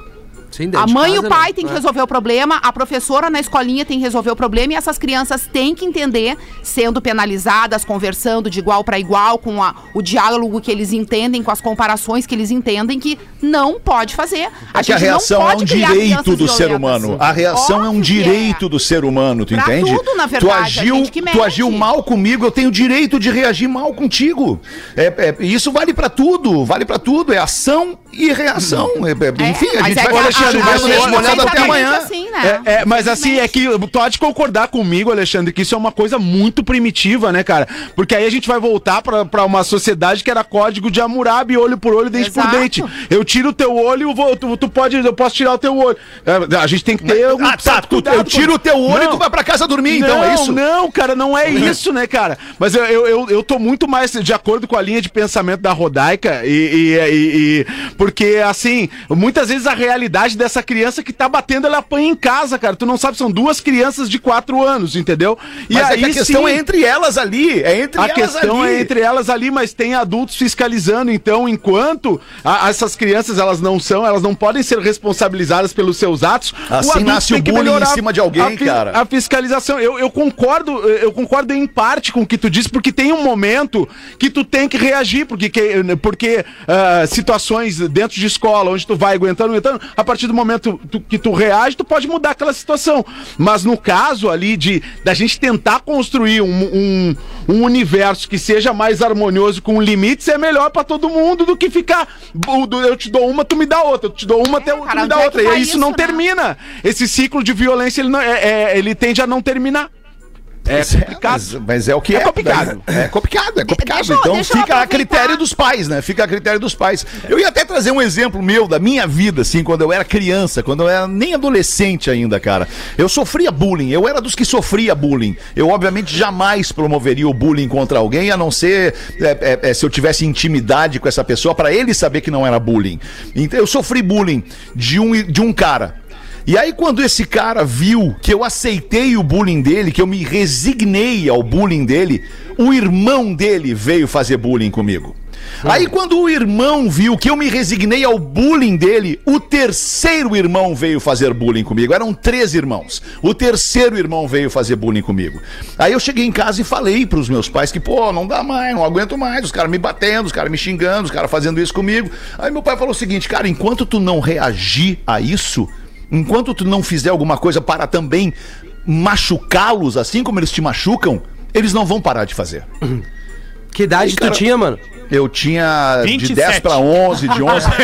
Sim, A mãe e o pai né? têm que É. resolver o problema, a professora na escolinha tem que resolver o problema e essas crianças têm que entender, sendo penalizadas, conversando de igual para igual, com a- o diálogo que eles entendem, com as comparações que eles entendem, que não pode fazer. É que a gente não reação é pode um criar direito crianças do ser humano. A reação é um Óbvio direito do ser humano, tu Pra entende? tudo, na tu verdade, a agiu, gente que tu agiu mal comigo, eu tenho o direito de reagir mal contigo. É, é, isso vale pra tudo, vale pra tudo. É ação e reação. É, é, enfim, a mas gente é vai a- deixando a- mesmo a- nesse a- molhado até amanhã. assim, né? É, é, mas assim, é que tu há de concordar comigo, Alexandre, que isso é uma coisa muito primitiva, né, cara? Porque aí a gente vai voltar pra, pra uma sociedade que era código de Hammurabi, olho por olho, dente Exato. por dente. Eu tiro o teu olho, vou- tu, tu pode, eu posso tirar o teu olho. É, A gente tem que ter um Ah, tá. Tu, eu tiro o teu olho e Não. tu vai pra casa dormir, então, é isso? Não, cara, não é isso, né, cara? Mas eu, eu, eu, eu tô muito mais de acordo com a linha de pensamento da Rodaica e, e, e- e- porque, assim, muitas vezes a realidade dessa criança que tá batendo, ela apanha em casa, cara. Tu não sabe, são duas crianças de quatro anos, entendeu? E Mas é aí que a questão sim, é entre elas ali. É entre a elas questão ali. é entre elas ali, mas tem adultos fiscalizando. Então, enquanto a- essas crianças elas não são, elas não podem ser responsabilizadas pelos seus atos. Assim adulto nasce o tem bullying em cima de alguém, a cara. A fiscalização, eu, eu concordo, eu concordo em parte com o que tu disse, porque tem um momento que tu tem que reagir, porque, que- porque ah, situações dentro de escola, onde tu vai aguentando, aguentando, a partir do momento que tu reage, tu pode mudar aquela situação. Mas no caso ali de da gente tentar construir um, um, um universo que seja mais harmonioso com limites, é melhor pra todo mundo do que ficar. Eu te dou uma, tu me dá outra, eu te dou uma, tu cara, me dá é outra. E vai aí isso isso, não né? termina. Esse ciclo de violência ele, não, é, é- ele tende a não terminar. É complicado. Mas, mas é o que é. É complicado. É complicado, é complicado. deixa então deixa fica a critério dos pais, né? Fica a critério dos pais. Eu ia até trazer um exemplo meu da minha vida, assim, quando eu era criança, quando eu era nem adolescente ainda, cara. Eu sofria bullying, eu era dos que sofria bullying. Eu, obviamente, jamais promoveria o bullying contra alguém, a não ser é, é, é, se eu tivesse intimidade com essa pessoa, pra ele saber que não era bullying. Então, eu sofri bullying de um, de um cara. E aí, quando esse cara viu que eu aceitei o bullying dele, que eu me resignei ao bullying dele, o irmão dele veio fazer bullying comigo. Aí, quando o irmão viu que eu me resignei ao bullying dele, o terceiro irmão veio fazer bullying comigo. Eram três irmãos. O terceiro irmão veio fazer bullying comigo. Aí eu cheguei em casa e falei pros meus pais que, pô, não dá mais, não aguento mais. Os caras me batendo, os caras me xingando, os caras fazendo isso comigo. Aí meu pai falou o seguinte, cara, enquanto tu não reagir a isso, enquanto tu não fizer alguma coisa para também machucá-los, assim como eles te machucam, eles não vão parar de fazer. Que idade Aí, cara, tu tinha, mano? Eu tinha de 27. 10 para 11, de 11.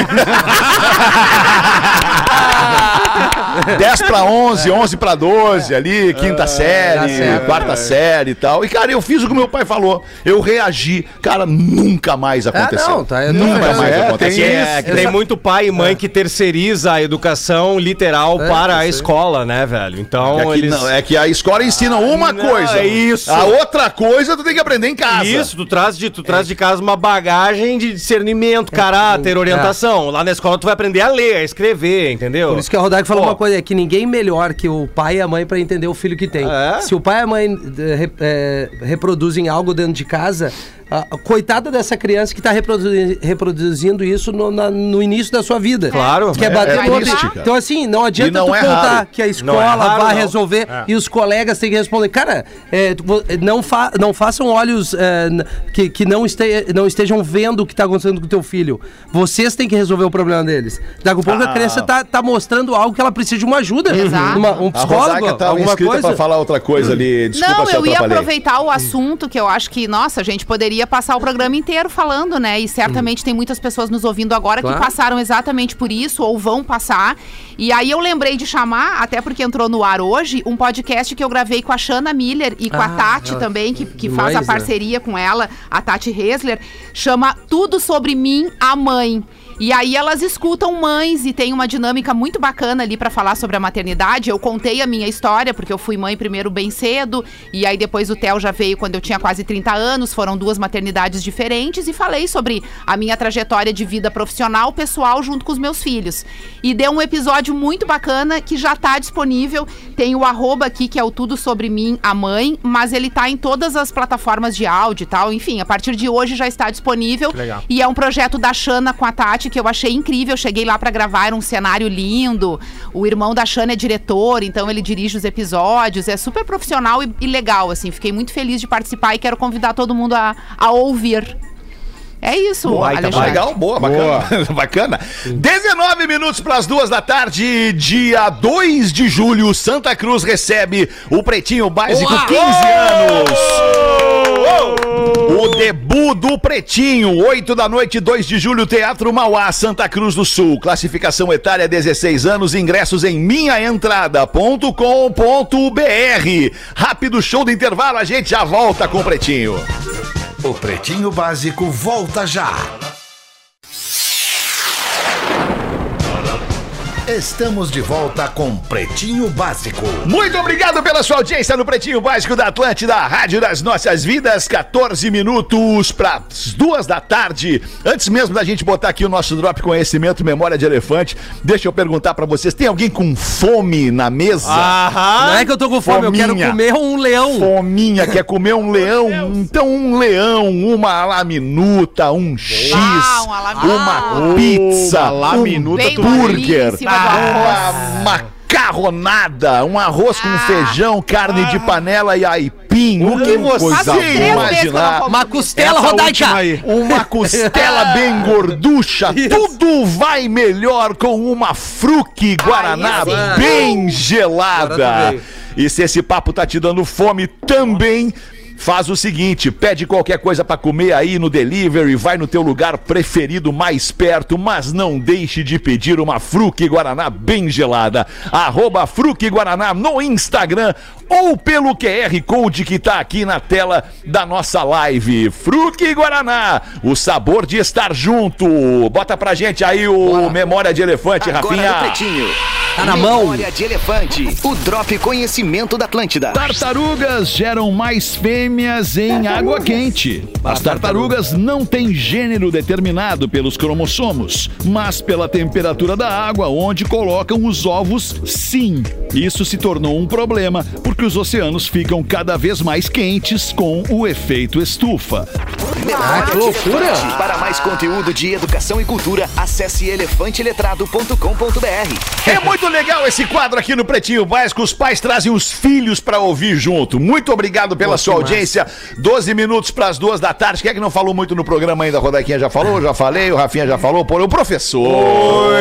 10 para 11, 11 para 12 ali, quinta série, certo. quarta série e tal. E cara, eu fiz o que meu pai falou. Eu reagi. Cara, nunca mais aconteceu. não, tá, eu tô nunca mais É, aconteceu. tem É, que tem muito pai e mãe que terceiriza a educação literal É, para a eu sei. escola, né, velho? Então É que, eles. não, é que a escola ensina uma não, coisa. é isso. A outra coisa tu tem que aprender em casa. Isso, tu traz, de, tu traz de casa uma bagagem de discernimento, caráter, orientação. Lá na escola tu vai aprender a ler, a escrever, entendeu? Por isso que a Rodak falou Pô. uma coisa, é que ninguém melhor que o pai e a mãe pra entender o filho que tem. É? Se o pai e a mãe eh, re- eh, reproduzem algo dentro de casa, a- coitada dessa criança que tá reproduzi- reproduzindo isso no, na- no início da sua vida. Claro. Que é É- bater é triste. Então assim, não adianta não tu é contar raro. que a é escola raro, vai não. resolver e os colegas têm que responder. Cara, eh, tu- vo- não, fa- não façam olhos eh, que, que não, este- não estejam vendo o que tá acontecendo com o teu filho. Vocês têm que resolver o problema deles. Daqui a pouco a criança tá, tá mostrando algo que ela precisa de uma ajuda. Exato. Uma- um A psicólogo, Rosaca tava alguma inscrita coisa. pra falar outra coisa ali. Desculpa não, se eu ia aproveitar o assunto que eu acho que, nossa, a gente poderia passar o programa inteiro falando, né? E certamente tem muitas pessoas nos ouvindo agora Claro. que passaram exatamente por isso ou vão passar. E aí eu lembrei de chamar, até porque entrou no ar hoje, um podcast que eu gravei com a Shana Miller e com a Ah, Tati ela- também, que, que Mães, faz a né? parceria com ela, a Tati Hesler, chama Tudo Sobre Mim, a Mãe. E aí elas escutam mães e tem uma dinâmica muito bacana ali pra falar sobre a maternidade. Eu contei a minha história, porque eu fui mãe primeiro bem cedo, e aí depois o Theo já veio quando eu tinha quase 30 anos, foram duas maternidades diferentes, e falei sobre a minha trajetória de vida profissional, pessoal, junto com os meus filhos. E deu um episódio muito bacana que já tá disponível. Tem o arroba aqui, que é o Tudo Sobre Mim, a Mãe, mas ele tá em todas as plataformas de áudio e tal. Enfim, a partir de hoje já está disponível. E é um projeto da Xana com a Tati que eu achei incrível. Cheguei lá pra gravar, era um cenário lindo. O irmão da Xana é diretor, então ele dirige os episódios. É super profissional e, e legal, assim. Fiquei muito feliz de participar e quero convidar todo mundo a, a ouvir. É isso, Boa, Alexandre. legal, boa, bacana. bacana. 19 minutos para as duas da tarde, dia 2 de julho, Santa Cruz recebe o Pretinho Básico 15 anos. O debut do Pretinho, 8 da noite, 2 de julho, Teatro Mauá, Santa Cruz do Sul. Classificação etária 16 anos, ingressos em minhaentrada.com.br. Rápido show do intervalo, a gente já volta com o Pretinho. O Pretinho Básico volta já. Estamos de volta com Pretinho Básico. Muito obrigado pela sua audiência no Pretinho Básico da Atlântida, a Rádio das Nossas Vidas, 14 minutos para as duas da tarde. Antes mesmo da gente botar aqui o nosso Drop Conhecimento Memória de Elefante, deixa eu perguntar para vocês, tem alguém com fome na mesa? Não é que eu tô com fome, eu quero Fominha. comer um leão. Fominha, quer comer um leão? Então um leão, uma laminuta, um X, Ah, uma uma pizza, Uma laminuta, um burger, uma macarronada, um arroz com Ah. feijão, carne de panela e aipim. O que você imaginar? Uma costela Essa rodaica. última aí. Uma costela bem gorducha, tudo vai melhor com uma fruque Guaraná bem gelada. E se esse papo tá te dando fome também, faz o seguinte, pede qualquer coisa pra comer aí no delivery, vai no teu lugar preferido mais perto, mas não deixe de pedir uma Fruque Guaraná bem gelada. Arroba Fruque Guaraná no Instagram ou pelo QR Code que tá aqui na tela da nossa live. Fruque Guaraná, o sabor de estar junto. Bota pra gente aí o Memória de Elefante, Agora no Rafinha. Pretinho. Tá na mão. Memória de Elefante. O Drop Conhecimento da Atlântida. Tartarugas geram mais fêmeas em água quente. As tartarugas não têm gênero determinado pelos cromossomos, mas pela temperatura da água onde colocam os ovos, sim. Isso se tornou um problema porque os oceanos ficam cada vez mais quentes com o efeito estufa. Memória que loucura. Para mais conteúdo de educação e cultura, acesse elefanteletrado.com.br. É muito legal esse quadro aqui no Pretinho Básico. Os pais trazem os filhos pra ouvir junto. Muito obrigado pela sua audiência. 12 minutos pras duas da tarde. Quem é que não falou muito no programa ainda? A Rodaquinha já falou, já falei, o Rafinha já falou, por o professor.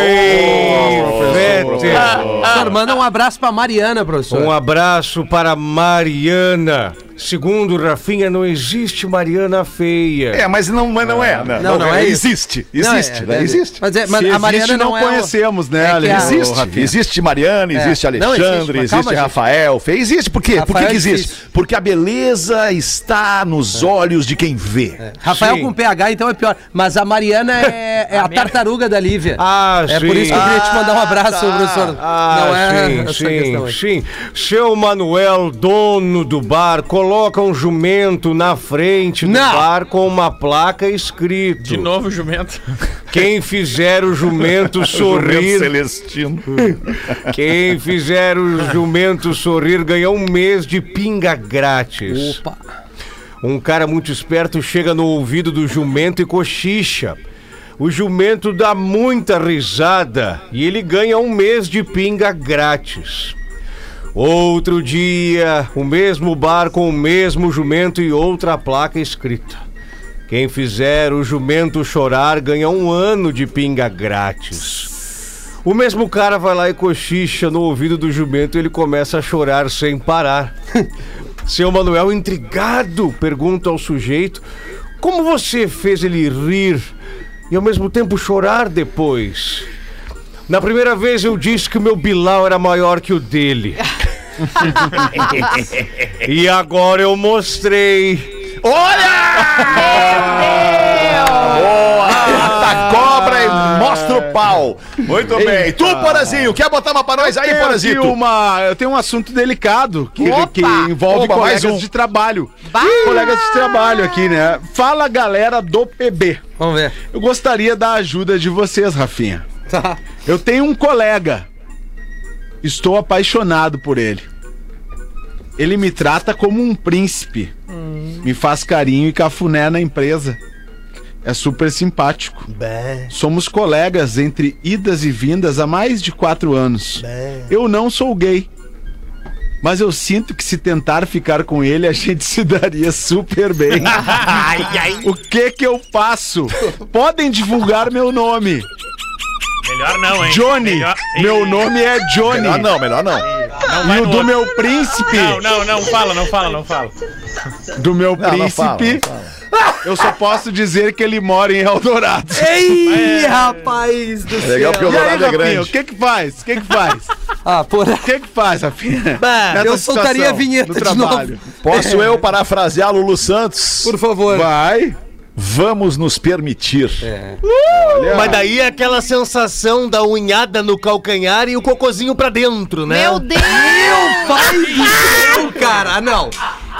Professor, manda um abraço pra Mariana, professor. Um abraço para Mariana. Segundo Rafinha, não existe Mariana feia. É, mas não, mas não é. Né? Não, não é isso. Existe. Não, Existe, é, né? é, Existe. Mas, é, mas Se a Mariana existe, não, não é o- conhecemos, né, é Ale? a- Existe. Existe, existe Mariana, É. existe Não, existe, Alexandre, existe calma. Rafael. Fe- Existe por quê? Por que, Rafael que é existe? difícil. Porque a beleza está nos olhos de quem vê. Rafael Sim. com PH, então é pior. Mas a Mariana é, é a tartaruga da Lívia. Ah, é sim. por isso que eu queria te mandar um abraço, professor. Ah, não é sim, essa sim, questão aí. sim. Seu Manuel, dono do bar, coloca um jumento na frente do Não. bar com uma placa escrito. De novo, jumento. Quem fizer o jumento sorrir, Celestino. quem fizer o jumento sorrir ganha um mês de pinga grátis. Opa. Um cara muito esperto chega no ouvido do jumento e cochicha. O jumento dá muita risada e ele ganha um mês de pinga grátis. Outro dia, o mesmo bar com o mesmo jumento e outra placa escrita. Quem fizer o jumento chorar ganha um ano de pinga grátis. O mesmo cara vai lá e cochicha no ouvido do jumento e ele começa a chorar sem parar. Seu Manuel, intrigado, pergunta ao sujeito: Como você fez ele rir e ao mesmo tempo chorar depois? Na primeira vez eu disse que o meu Bilal era maior que o dele. e agora eu mostrei. Boa! Mata a cobra e mostra o pau. Muito bem. Tu, Porazinho, quer botar uma pra nós aí, Porazito? uma, eu tenho um assunto delicado que, que envolve Opa, mais colegas um. de trabalho. Bah! Colegas de trabalho aqui, né? Fala galera do PB. Vamos ver. Eu gostaria da ajuda de vocês, Rafinha. Tá. Eu tenho um colega. Estou apaixonado por ele. Ele me trata como um príncipe. Me faz carinho e cafuné na empresa. É super simpático. Somos colegas entre idas e vindas há mais de quatro anos. Eu não sou gay. Mas eu sinto que se tentar ficar com ele, a gente se daria super bem. O que que eu faço? Podem divulgar meu nome. Melhor não, hein? Johnny. Melhor... Meu nome é Johnny. Melhor não, melhor não. Não, E o no do outro. meu príncipe. Não, não, não fala, não fala, não fala. Do meu Não, não príncipe. fala, não Eu só posso dizer que ele mora em Eldorado. Ei, rapaz do céu. Legal porque o E aí, Eldorado é grande. o que que faz? O que que faz? Ah, por... O que que faz, Rafinha? Eu soltaria a vinheta no de trabalho. Posso eu parafrasear Lulu Santos? Por favor. Vai. Vamos nos permitir. Mas daí é aquela sensação da unhada no calcanhar e o cocozinho pra dentro, né? Meu Deus! Meu pai do céu, cara. não.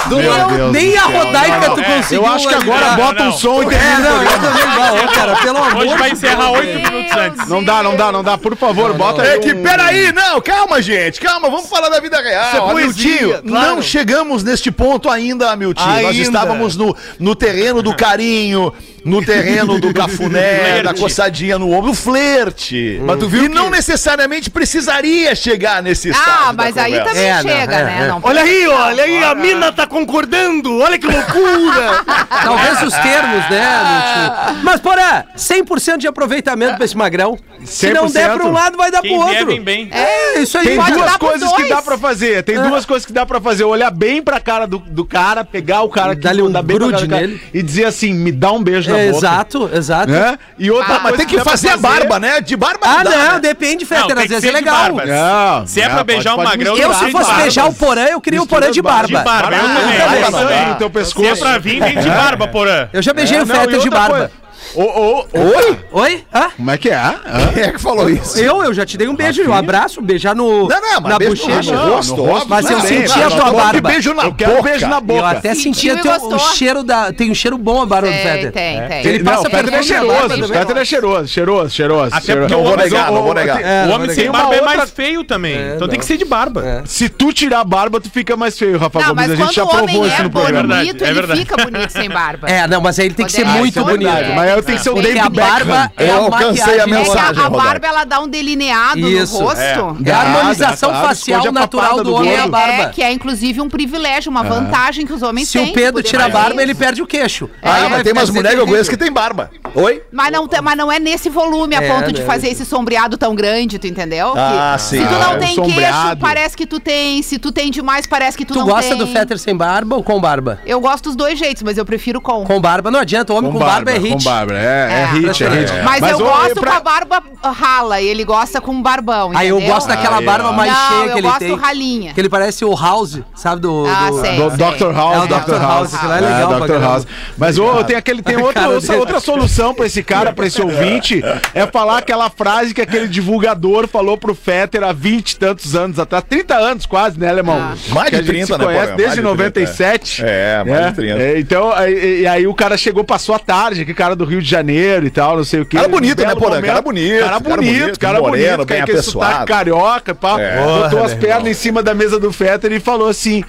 Do Meu não, Deus nem do a. Rodaica tu é. conseguiu. Eu acho que agora bota não. um som e É, termina o não, eu também não, cara, pelo amor Hoje vai de encerrar Deus. oito minutos antes. Não dá, não dá, não dá. Por favor, bota aí É que, um- peraí, não, calma, gente, calma, vamos falar da vida real. É Hamiltinho, claro. não chegamos neste ponto ainda, Hamilton. Nós Ainda. estávamos no, no terreno do carinho, no terreno do cafuné, da coçadinha no ombro, do flerte. Mas tu viu e não necessariamente precisaria chegar nesse Ah, da mas aí conversa. também É, não, chega, é, né? é. Não Olha aí, olha aí, a mina tá concordando. Olha que loucura. Talvez os termos, né? Miltinho? Mas, porra, 100% de aproveitamento pra esse esse magrão. Se não der 100%. pra um lado, vai dar Quem pro outro. bem. É, isso aí. Tem Pode duas coisas que dá pra fazer. Tem duas coisas que dá pra fazer. Olhar bem pra cara do, do cara, pegar o cara que um mandar bem pra cara cara e dizer assim, me dá um beijo na É, boca. exato, exato. Né? E outra Ah, coisa Mas tem que dá pra fazer a barba, né? De barba Ah, dá, não, né? depende, Não, Fetter. Às que vezes é legal. Não, Se é pra não, beijar pode magrão, Eu, se fosse beijar o Porã, eu queria o Porã de barba. De barba, eu Ah, também. Eu também. no teu Se é pescoço. pra vir, vem de barba, porã. Eu já beijei É, o não, Fetter de barba. Ô, ô, oi? Oi? Hã? Como é que é? Hã? Quem é que falou isso? Eu, eu já te dei um beijo, um abraço, beijar no, Não, não, mas na beijo no bochecha. rosto, no rosto. Mas eu Não, senti não, a tua barba. beijo na Eu quero boca. beijo na Eu boca. até Sentiu senti até o cheiro da. Tem um cheiro bom a barba do Tem, Fetter. tem, tem. Ele Não, passa o Fetter é cheiroso. O também. Fetter é cheiroso, cheiroso, cheiroso. Até porque Não o vou homem, negar, Mas, não vou negar. É, o homem sem barba é mais feio também. É, então tem que ser de barba. É. Se tu tirar a barba, tu fica mais feio, Rafa Não, Gomes. mas A gente quando já o homem provou isso é no programa. bonito, Verdade, é ele verdade. fica bonito sem barba. É, não, mas aí ele tem que ser Quando é muito bonito. bonito. Mas eu tenho que ser o Porque David a barba Beckham. é Eu a alcancei a maquiagem. É a, mensagem, a barba ela dá um delineado Isso, no rosto. É a Dá, harmonização claro, facial a natural do do homem é a barba. É, que é inclusive um privilégio, uma vantagem que os homens Se têm. o Pedro tira a barba, ele perde o queixo. É. Ah, Aí mas vai tem umas mulheres que eu conheço que tem barba. Oi? Mas não, tem- mas não é nesse volume a É, ponto de fazer esse sombreado tão grande, tu entendeu? Ah, Que sim. Se tu Ah, não é tem queixo, parece que tu tem. Se tu tem demais, parece que tu, Tu não gosta tem. do Fetter sem barba ou com barba? Eu gosto dos dois jeitos, mas eu prefiro com. Com barba não adianta, o homem com, barba, é hit. Com barba, é, é, É. hit, é hit. Mas, eu ô, gosto pra- com a barba rala e ele gosta com barbão. Aí eu gosto daquela Aí, barba ó. mais Não, cheia eu que ele gosto tem. ralinha. Que ele parece o House, sabe? Do, Ah, do- sei. Do Dr. House, É, o Dr. House. House, aquilo é legal pra Dr. House. Mas ô, tem aquele tem outra, outra, outra solução pra esse cara, pra esse ouvinte, é falar aquela frase que aquele divulgador falou pro Fetter há 20 e tantos anos atrás, 30 anos quase, né, alemão? Ah. Mais Que de a gente 30, se né, conhece desde Mais de 30, 97. É, mais de 30. É, então, aí- e aí o cara chegou, passou a tarde, que cara do Rio de Janeiro e tal, não sei o que. Cara bonito, né, Porã? momento. Cara bonito, Cara cara bonito, cara bonito, com aquele apessoado. sotaque carioca, pá. É. Botou as pernas em cima da mesa do Fetter e falou assim,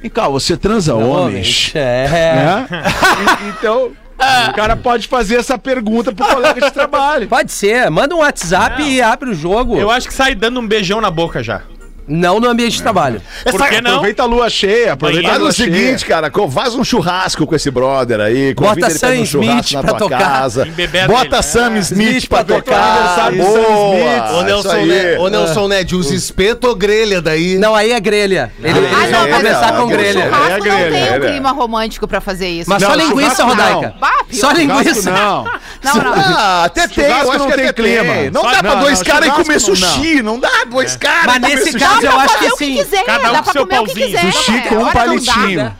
vem cá, você transa homens? É. né? E- então, o cara pode fazer essa pergunta pro colega de trabalho. Pode ser, manda um WhatsApp e abre o jogo. Eu acho que sai dando um beijão na boca já. Não no ambiente de trabalho. Por que não? Aproveita a lua cheia, aproveita a Faz lua o seguinte, cheia. cara, co- faz um churrasco com esse brother aí, convida Bota ele pra Sam num churrasco Smith na pra tua tocar. casa. Embebeda Bota ele. Sam Smith pra pra tocar. aniversário do Sam Boa, Smith. Ô, isso Nelson, aí. né? Ô, Nelson Ned, os espeto ou grelha daí? Não, aí é grelha. Ele, ele Ah, vai não, mas começar com o grelha. churrasco É não grelha, tem um é. clima romântico pra fazer isso. Mas Não, só linguiça, churrasco não. Rodaica. Bah, pior. Só linguiça. não. Não, não. Ah, até tem, Churrasco eu acho não que tem até clima. tem. Não Só- dá pra não, dois não, caras churrasco comer não, sushi, não dá dois caras Mas comer nesse sushi. caso, eu Dá pra acho que assim. cada um dá com seu pauzinho. Sushi com um Hora não palitinho.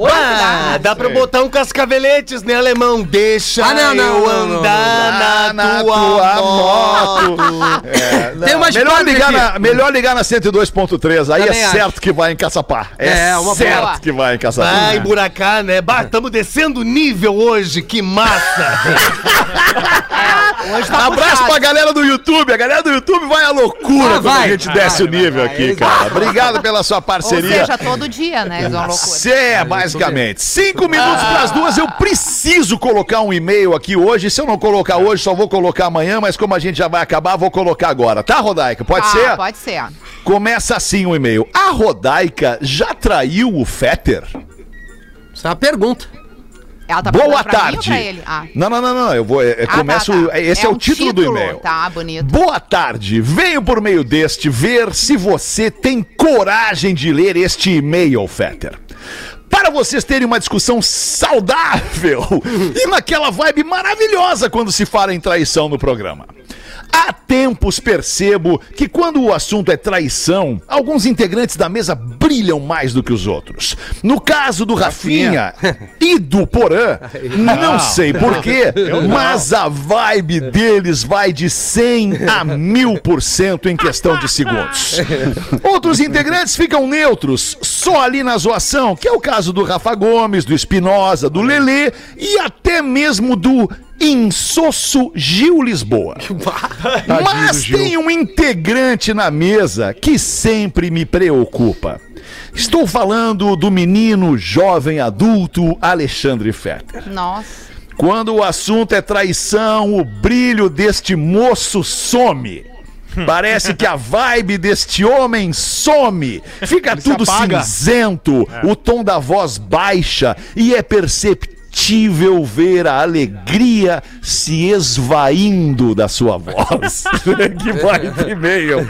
Dá. Ah, dá pra botar um cascaveletes, né, alemão? Deixa Ah, não, não, eu não, não, andar Ah, na, tua, moto. É, não, Tem umas melhor, ligar aqui. na, melhor ligar na 102.3, aí Também é acho. certo que vai encaçapar. É, É, uma certo boa. que vai encaçapar. Vai emburacar, né? Bah, tamo descendo o nível hoje, que massa! Hoje tá Abraço puxado. pra galera do YouTube. A galera do YouTube vai à loucura Ah, quando vai. a gente desce o nível aqui, cara. Obrigado pela sua Ou parceria. seja, todo dia, né? Eles vão loucura. É, basicamente. Cinco minutos pras duas, eu preciso colocar um e-mail aqui hoje. Se eu não colocar hoje, só vou colocar amanhã, mas como a gente já vai acabar, vou colocar agora. Tá, Rodaica? Pode Ah, ser? Pode ser. Começa assim o e-mail. A Rodaica já traiu o Fetter? Isso é uma pergunta. Ela tá Boa tarde. pra ele? Ah. Não, não, não, não. Eu vou. é, Ah, tá, começo. tá. Esse é, o um título, do e-mail. Tá, bonito. Boa tarde. Venho por meio deste ver se você tem coragem de ler este e-mail, Fetter. Para vocês terem uma discussão saudável e naquela vibe maravilhosa quando se fala em traição no programa. Há tempos percebo que quando o assunto é traição, alguns integrantes da mesa brilham mais do que os outros. No caso do Rafinha e do Porã, não sei porquê, mas a vibe deles vai de 100 a mil por cento em questão de segundos. Outros integrantes ficam neutros, só ali na zoação, que é o caso do Rafa Gomes, do Espinosa, do Lelê e até mesmo do insosso Gil Lisboa. Mas tem um integrante na mesa que sempre me preocupa. Estou falando do menino jovem adulto Alexandre Fetter. Nossa. Quando o assunto é traição, o brilho deste moço some. Parece que a vibe deste homem some. Fica se tudo cinzento, o tom da voz baixa e é perceptível indescritível ver a alegria se esvaindo da sua voz. que baita e-mail.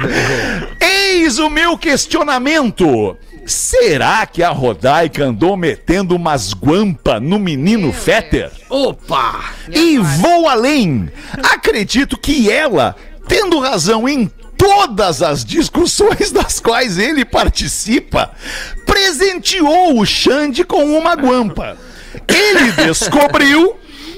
Eis o meu questionamento. Será que a Rodaica andou metendo umas guampa no menino Fetter? Opa! E vou além. Acredito que ela, tendo razão em todas as discussões das quais ele participa, presenteou o Xande com uma guampa. Ele descobriu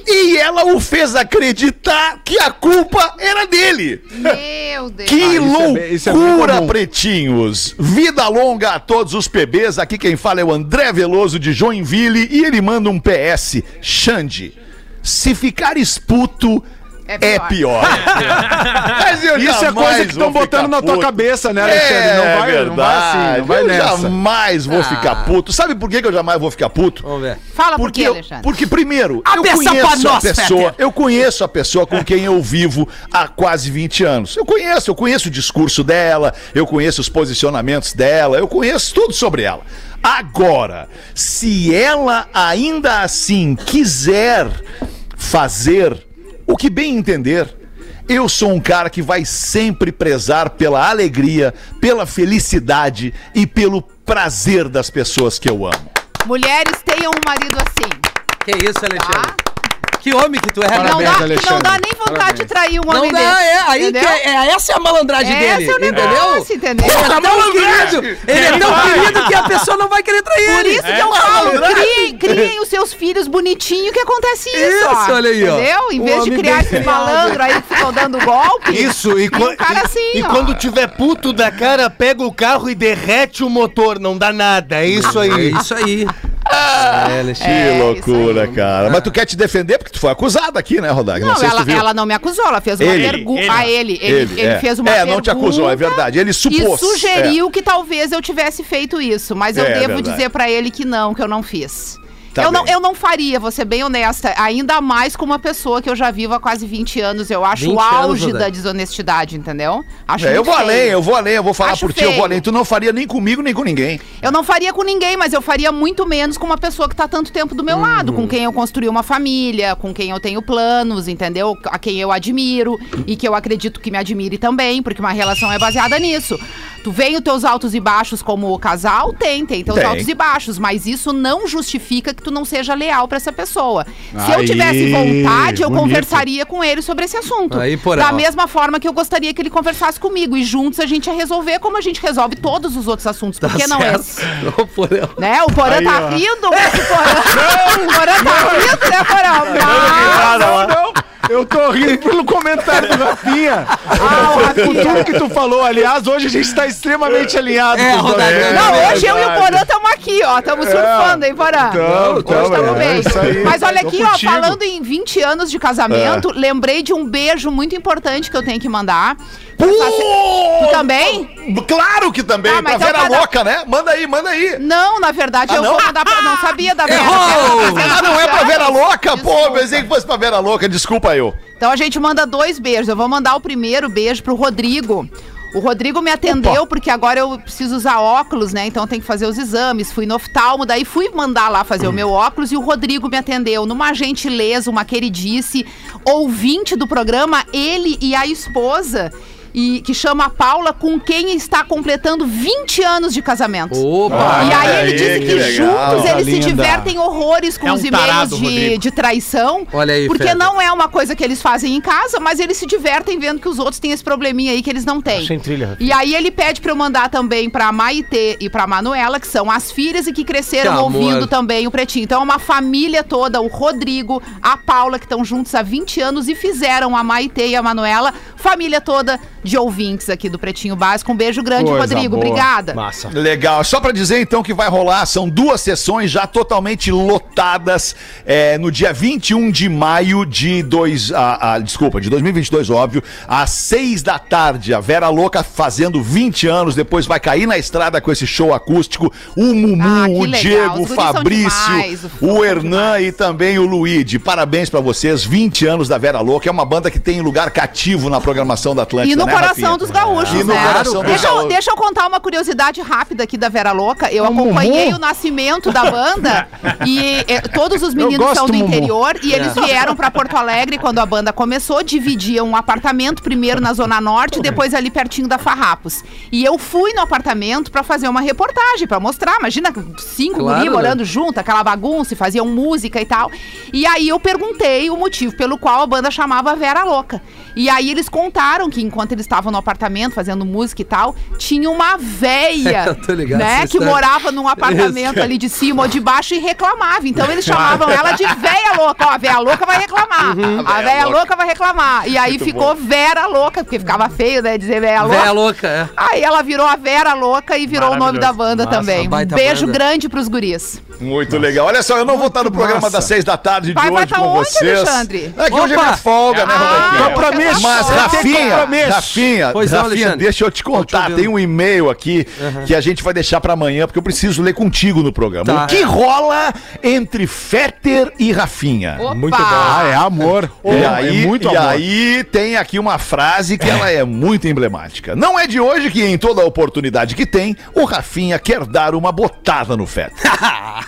e ela o fez acreditar que a culpa era dele. Meu Deus. Que isso é bem- isso é loucura, pretinhos! Vida longa a todos os PBs. Aqui quem fala é o André Veloso de Joinville e ele manda um PS. Xande, se ficar esputo. É É pior. pior. Mas eu Isso é coisa que estão botando na tua cabeça, né, Alexandre? Não vai, é não vai assim, não vai eu nessa. jamais vou Ah. ficar puto. Sabe por que que eu jamais vou ficar puto? Vamos ver. Fala por Porque, quê, eu- Alexandre? porque primeiro, eu essa pra conheço a nós, pessoa, Fetter. eu conheço a pessoa com quem eu vivo há quase 20 anos. Eu conheço, eu conheço o discurso dela, eu conheço os posicionamentos dela, eu conheço tudo sobre ela. Agora, se ela ainda assim quiser fazer o que bem entender, eu sou um cara que vai sempre prezar pela alegria, pela felicidade e pelo prazer das pessoas que eu amo. Mulheres tenham um marido assim. Que isso, Alexandre? Que homem que tu é, não, Parabéns, dá, que não dá nem vontade Parabéns. de trair um Não homem dá, desse. é, aí que entendeu? é, é- essa é a malandragem Esse dele, é o entendeu? negócio, entendeu? Ele é tão querido, ele é tão querido que a pessoa não vai querer trair Por ele. isso que eu falo, criem, criem os seus filhos bonitinho que acontece isso, Isso, ó. olha aí, ó. Entendeu? Em O vez de homem criar bem criado. malandros aí que ficam dando golpe. Isso, e, quan- um cara e- assim, e ó. quando tiver puto da cara, pega o carro e derrete o motor, não dá nada, é isso É aí. isso aí. É, Alexandre. Que É, loucura, cara. Mas tu quer te defender porque tu foi acusado aqui, né, Rodak? Não, sei se tu ela, viu. ela não me acusou, ela fez uma Ele, pergunta. ele. a ele. Ele, ele é. fez uma É, pergunta. não te acusou, é verdade. Ele supôs. E sugeriu que talvez eu tivesse feito isso, mas eu É, devo verdade. dizer pra ele que não, que eu não fiz. Tá eu, não, eu não faria, vou ser bem honesta, ainda mais com uma pessoa que eu já vivo há quase 20 anos. Eu acho 20 o anos, auge Rodaica. da desonestidade, entendeu? Acho É, eu vou feio. além, eu vou além, eu vou falar Acho por ti, eu vou feio. além. Tu não faria nem comigo, nem com ninguém. Eu não faria com ninguém, mas eu faria muito menos com uma pessoa que tá tanto tempo do meu lado, Uhum. com quem eu construí uma família, com quem eu tenho planos, entendeu? A quem eu admiro e que eu acredito que me admire também, porque uma relação é baseada nisso. Tu vem os teus altos e baixos como casal? Tem, tem teus Tem. altos e baixos, mas isso não justifica que tu não seja leal pra essa pessoa. Se eu Aí, tivesse vontade, eu bonito. conversaria com ele sobre esse assunto. Aí, da mesma forma que eu gostaria que ele conversasse comigo e juntos a gente ia resolver como a gente resolve todos os outros assuntos. Por que não certo. esse? Ô, Porã. Né? O Porã tá rindo, mas o Porã. o Porã tá rindo, né, Porã? Mas- Não, não. Eu tô rindo pelo comentário do Rafinha. Ah, o Por tudo que tu falou. Aliás, hoje a gente tá extremamente alinhado É, os dois. Rodaica, Não, É hoje eu e o. Porã estamos aqui, ó. Estamos surfando, hein, Porã? Tamo, tamo é bem. aí. Mas olha aqui, ó, falando em 20 anos de casamento, lembrei de um beijo muito importante que eu tenho que mandar. Tu também? Claro que também, mas pra então Vera cada- louca, né? Manda aí, manda aí. Não, na verdade, Ah, eu não? vou mandar pra. Não sabia da Vera. Ah, não é pra Vera louca? Pô, Desculpa. pensei que fosse pra Vera louca, desculpa eu. Então a gente manda dois beijos. Eu vou mandar o primeiro beijo pro Rodrigo. O Rodrigo me atendeu porque agora eu preciso usar óculos, né? Então tem que fazer os exames. Fui no oftalmo, daí fui mandar lá fazer o meu óculos e o Rodrigo me atendeu numa gentileza, uma queridice, ouvinte do programa, ele e a esposa. E, que chama a Paula, com quem está completando 20 anos de casamento. Opa! E aí ele aí, disse que que, legal. juntos eles se Linda. divertem horrores com É um os e-mails tarado, de, de traição. Olha aí, Porque não é uma coisa que eles fazem em casa, mas eles se divertem vendo que os outros têm esse probleminha aí que eles não têm. Sem trilha. E aí ele pede pra eu mandar também pra Maitê e pra Manuela, que são as filhas e que cresceram Que amor. ouvindo também o Pretinho. Então é uma família toda, o Rodrigo, a Paula, que estão juntos há 20 anos e fizeram a Maitê e a Manuela, família toda de ouvintes aqui do Pretinho Básico. Um beijo grande, Coisa Rodrigo. boa. Obrigada. Massa. Legal, só pra dizer então que vai rolar, são duas sessões já totalmente lotadas é, no dia 21 de maio de dois, ah, ah, desculpa, de 2022, óbvio, às seis da tarde, a Vera Louca fazendo 20 anos, depois vai cair na estrada com esse show acústico, o Mumu, Ah, o legal, Diego, o Fabrício, demais, o Hernan demais. e também o Luigi. Parabéns pra vocês, 20 anos da Vera Louca, é uma banda que tem lugar cativo na programação da Atlântida, E no no coração Rafinha? dos gaúchos, né? coração dos deixa, eu, deixa eu contar uma curiosidade rápida aqui da Vera Louca. Eu acompanhei o nascimento da banda e eh, todos os meninos são do Mumu. interior e eles É. vieram pra Porto Alegre quando a banda começou, dividiam um apartamento primeiro na Zona Norte depois ali pertinho da Farrapos. E eu fui no apartamento pra fazer uma reportagem, pra mostrar. Imagina, cinco Claro, guri né? morando junto, aquela bagunça, faziam música e tal. E aí eu perguntei o motivo pelo qual a banda chamava Vera Louca. E aí eles contaram que enquanto eles estavam no apartamento fazendo música e tal, tinha uma véia, ligado, né, que morava num apartamento Isso. ali de cima ou de baixo e reclamava. Então eles chamavam ela de véia louca. Ó, a véia louca vai reclamar. Uhum. A véia louca vai reclamar. E aí ficou Vera Louca, porque ficava feio, né, dizer véia louca. Véia louca, é. Aí ela virou a Vera Louca e virou o nome da banda Nossa, também. Um beijo banda. grande pros guris. Muito legal. Olha só, eu não vou estar no programa massa. das seis da tarde de Vai- vai hoje tá com onde, vocês. Alexandre? É que hoje é Opa! minha folga, né, Ah, Robertinho? compromisso. Mas, Rafinha, compromisso. Rafinha, Pois não, Rafinha, Alexandre. deixa eu te contar. ouvindo. Tem um e-mail aqui que a gente vai deixar pra amanhã, porque eu preciso ler contigo no programa. Tá. O que rola entre Fetter e Rafinha? Opa! Muito bom. Ah, é amor. E É, aí, é muito e amor. aí tem aqui uma frase que ela é muito emblemática. Não é de hoje que em toda oportunidade que tem, o Rafinha quer dar uma botada no Fetter.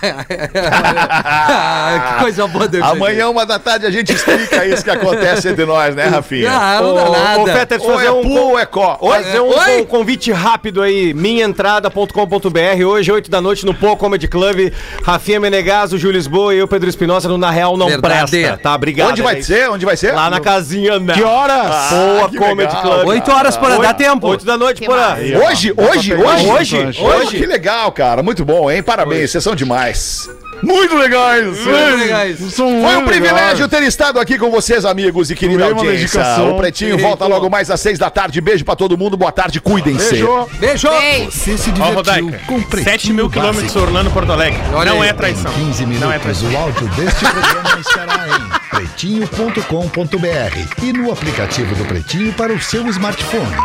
Ah, que coisa boa, Deus. Amanhã, uma da tarde, a gente explica isso que acontece entre nós, né, Rafinha? Ah, não dá nada. Ô, fazer é um, pu ou é có? Oi? fazer um, um convite rápido aí, minhaentrada.com.br, hoje, 8 da noite, no Pô Comedy Club, Rafinha Menegaso, Júlio Lisboa e eu, Pedro Espinosa, no Na Real Não Verdade. Presta, tá? Obrigado. Onde vai é ser? Onde vai ser? Lá na casinha, né? Que horas? Boa que Comedy legal. Club. Oito horas por dá tempo. 8 da noite, porra. Hoje, hoje, hoje, Hoje, hoje, hoje. Que legal, cara. Muito bom, hein? Parabéns, vocês são demais. Muito legais. Muito legais. São Foi um privilégio legais. ter estado aqui com vocês, amigos e querida uma audiência. dedicação. O Pretinho volta logo mais às seis da tarde. Beijo pra todo mundo. Boa tarde. Cuidem-se. Beijo. Beijo. Ei, Você se divertiu com Pretinho 7 mil quilômetros. Orlando Porto Alegre. Olha não aí. é traição. 15 minutos. Não é traição. O áudio deste programa estará em pretinho.com.br e no aplicativo do Pretinho para o seu smartphone.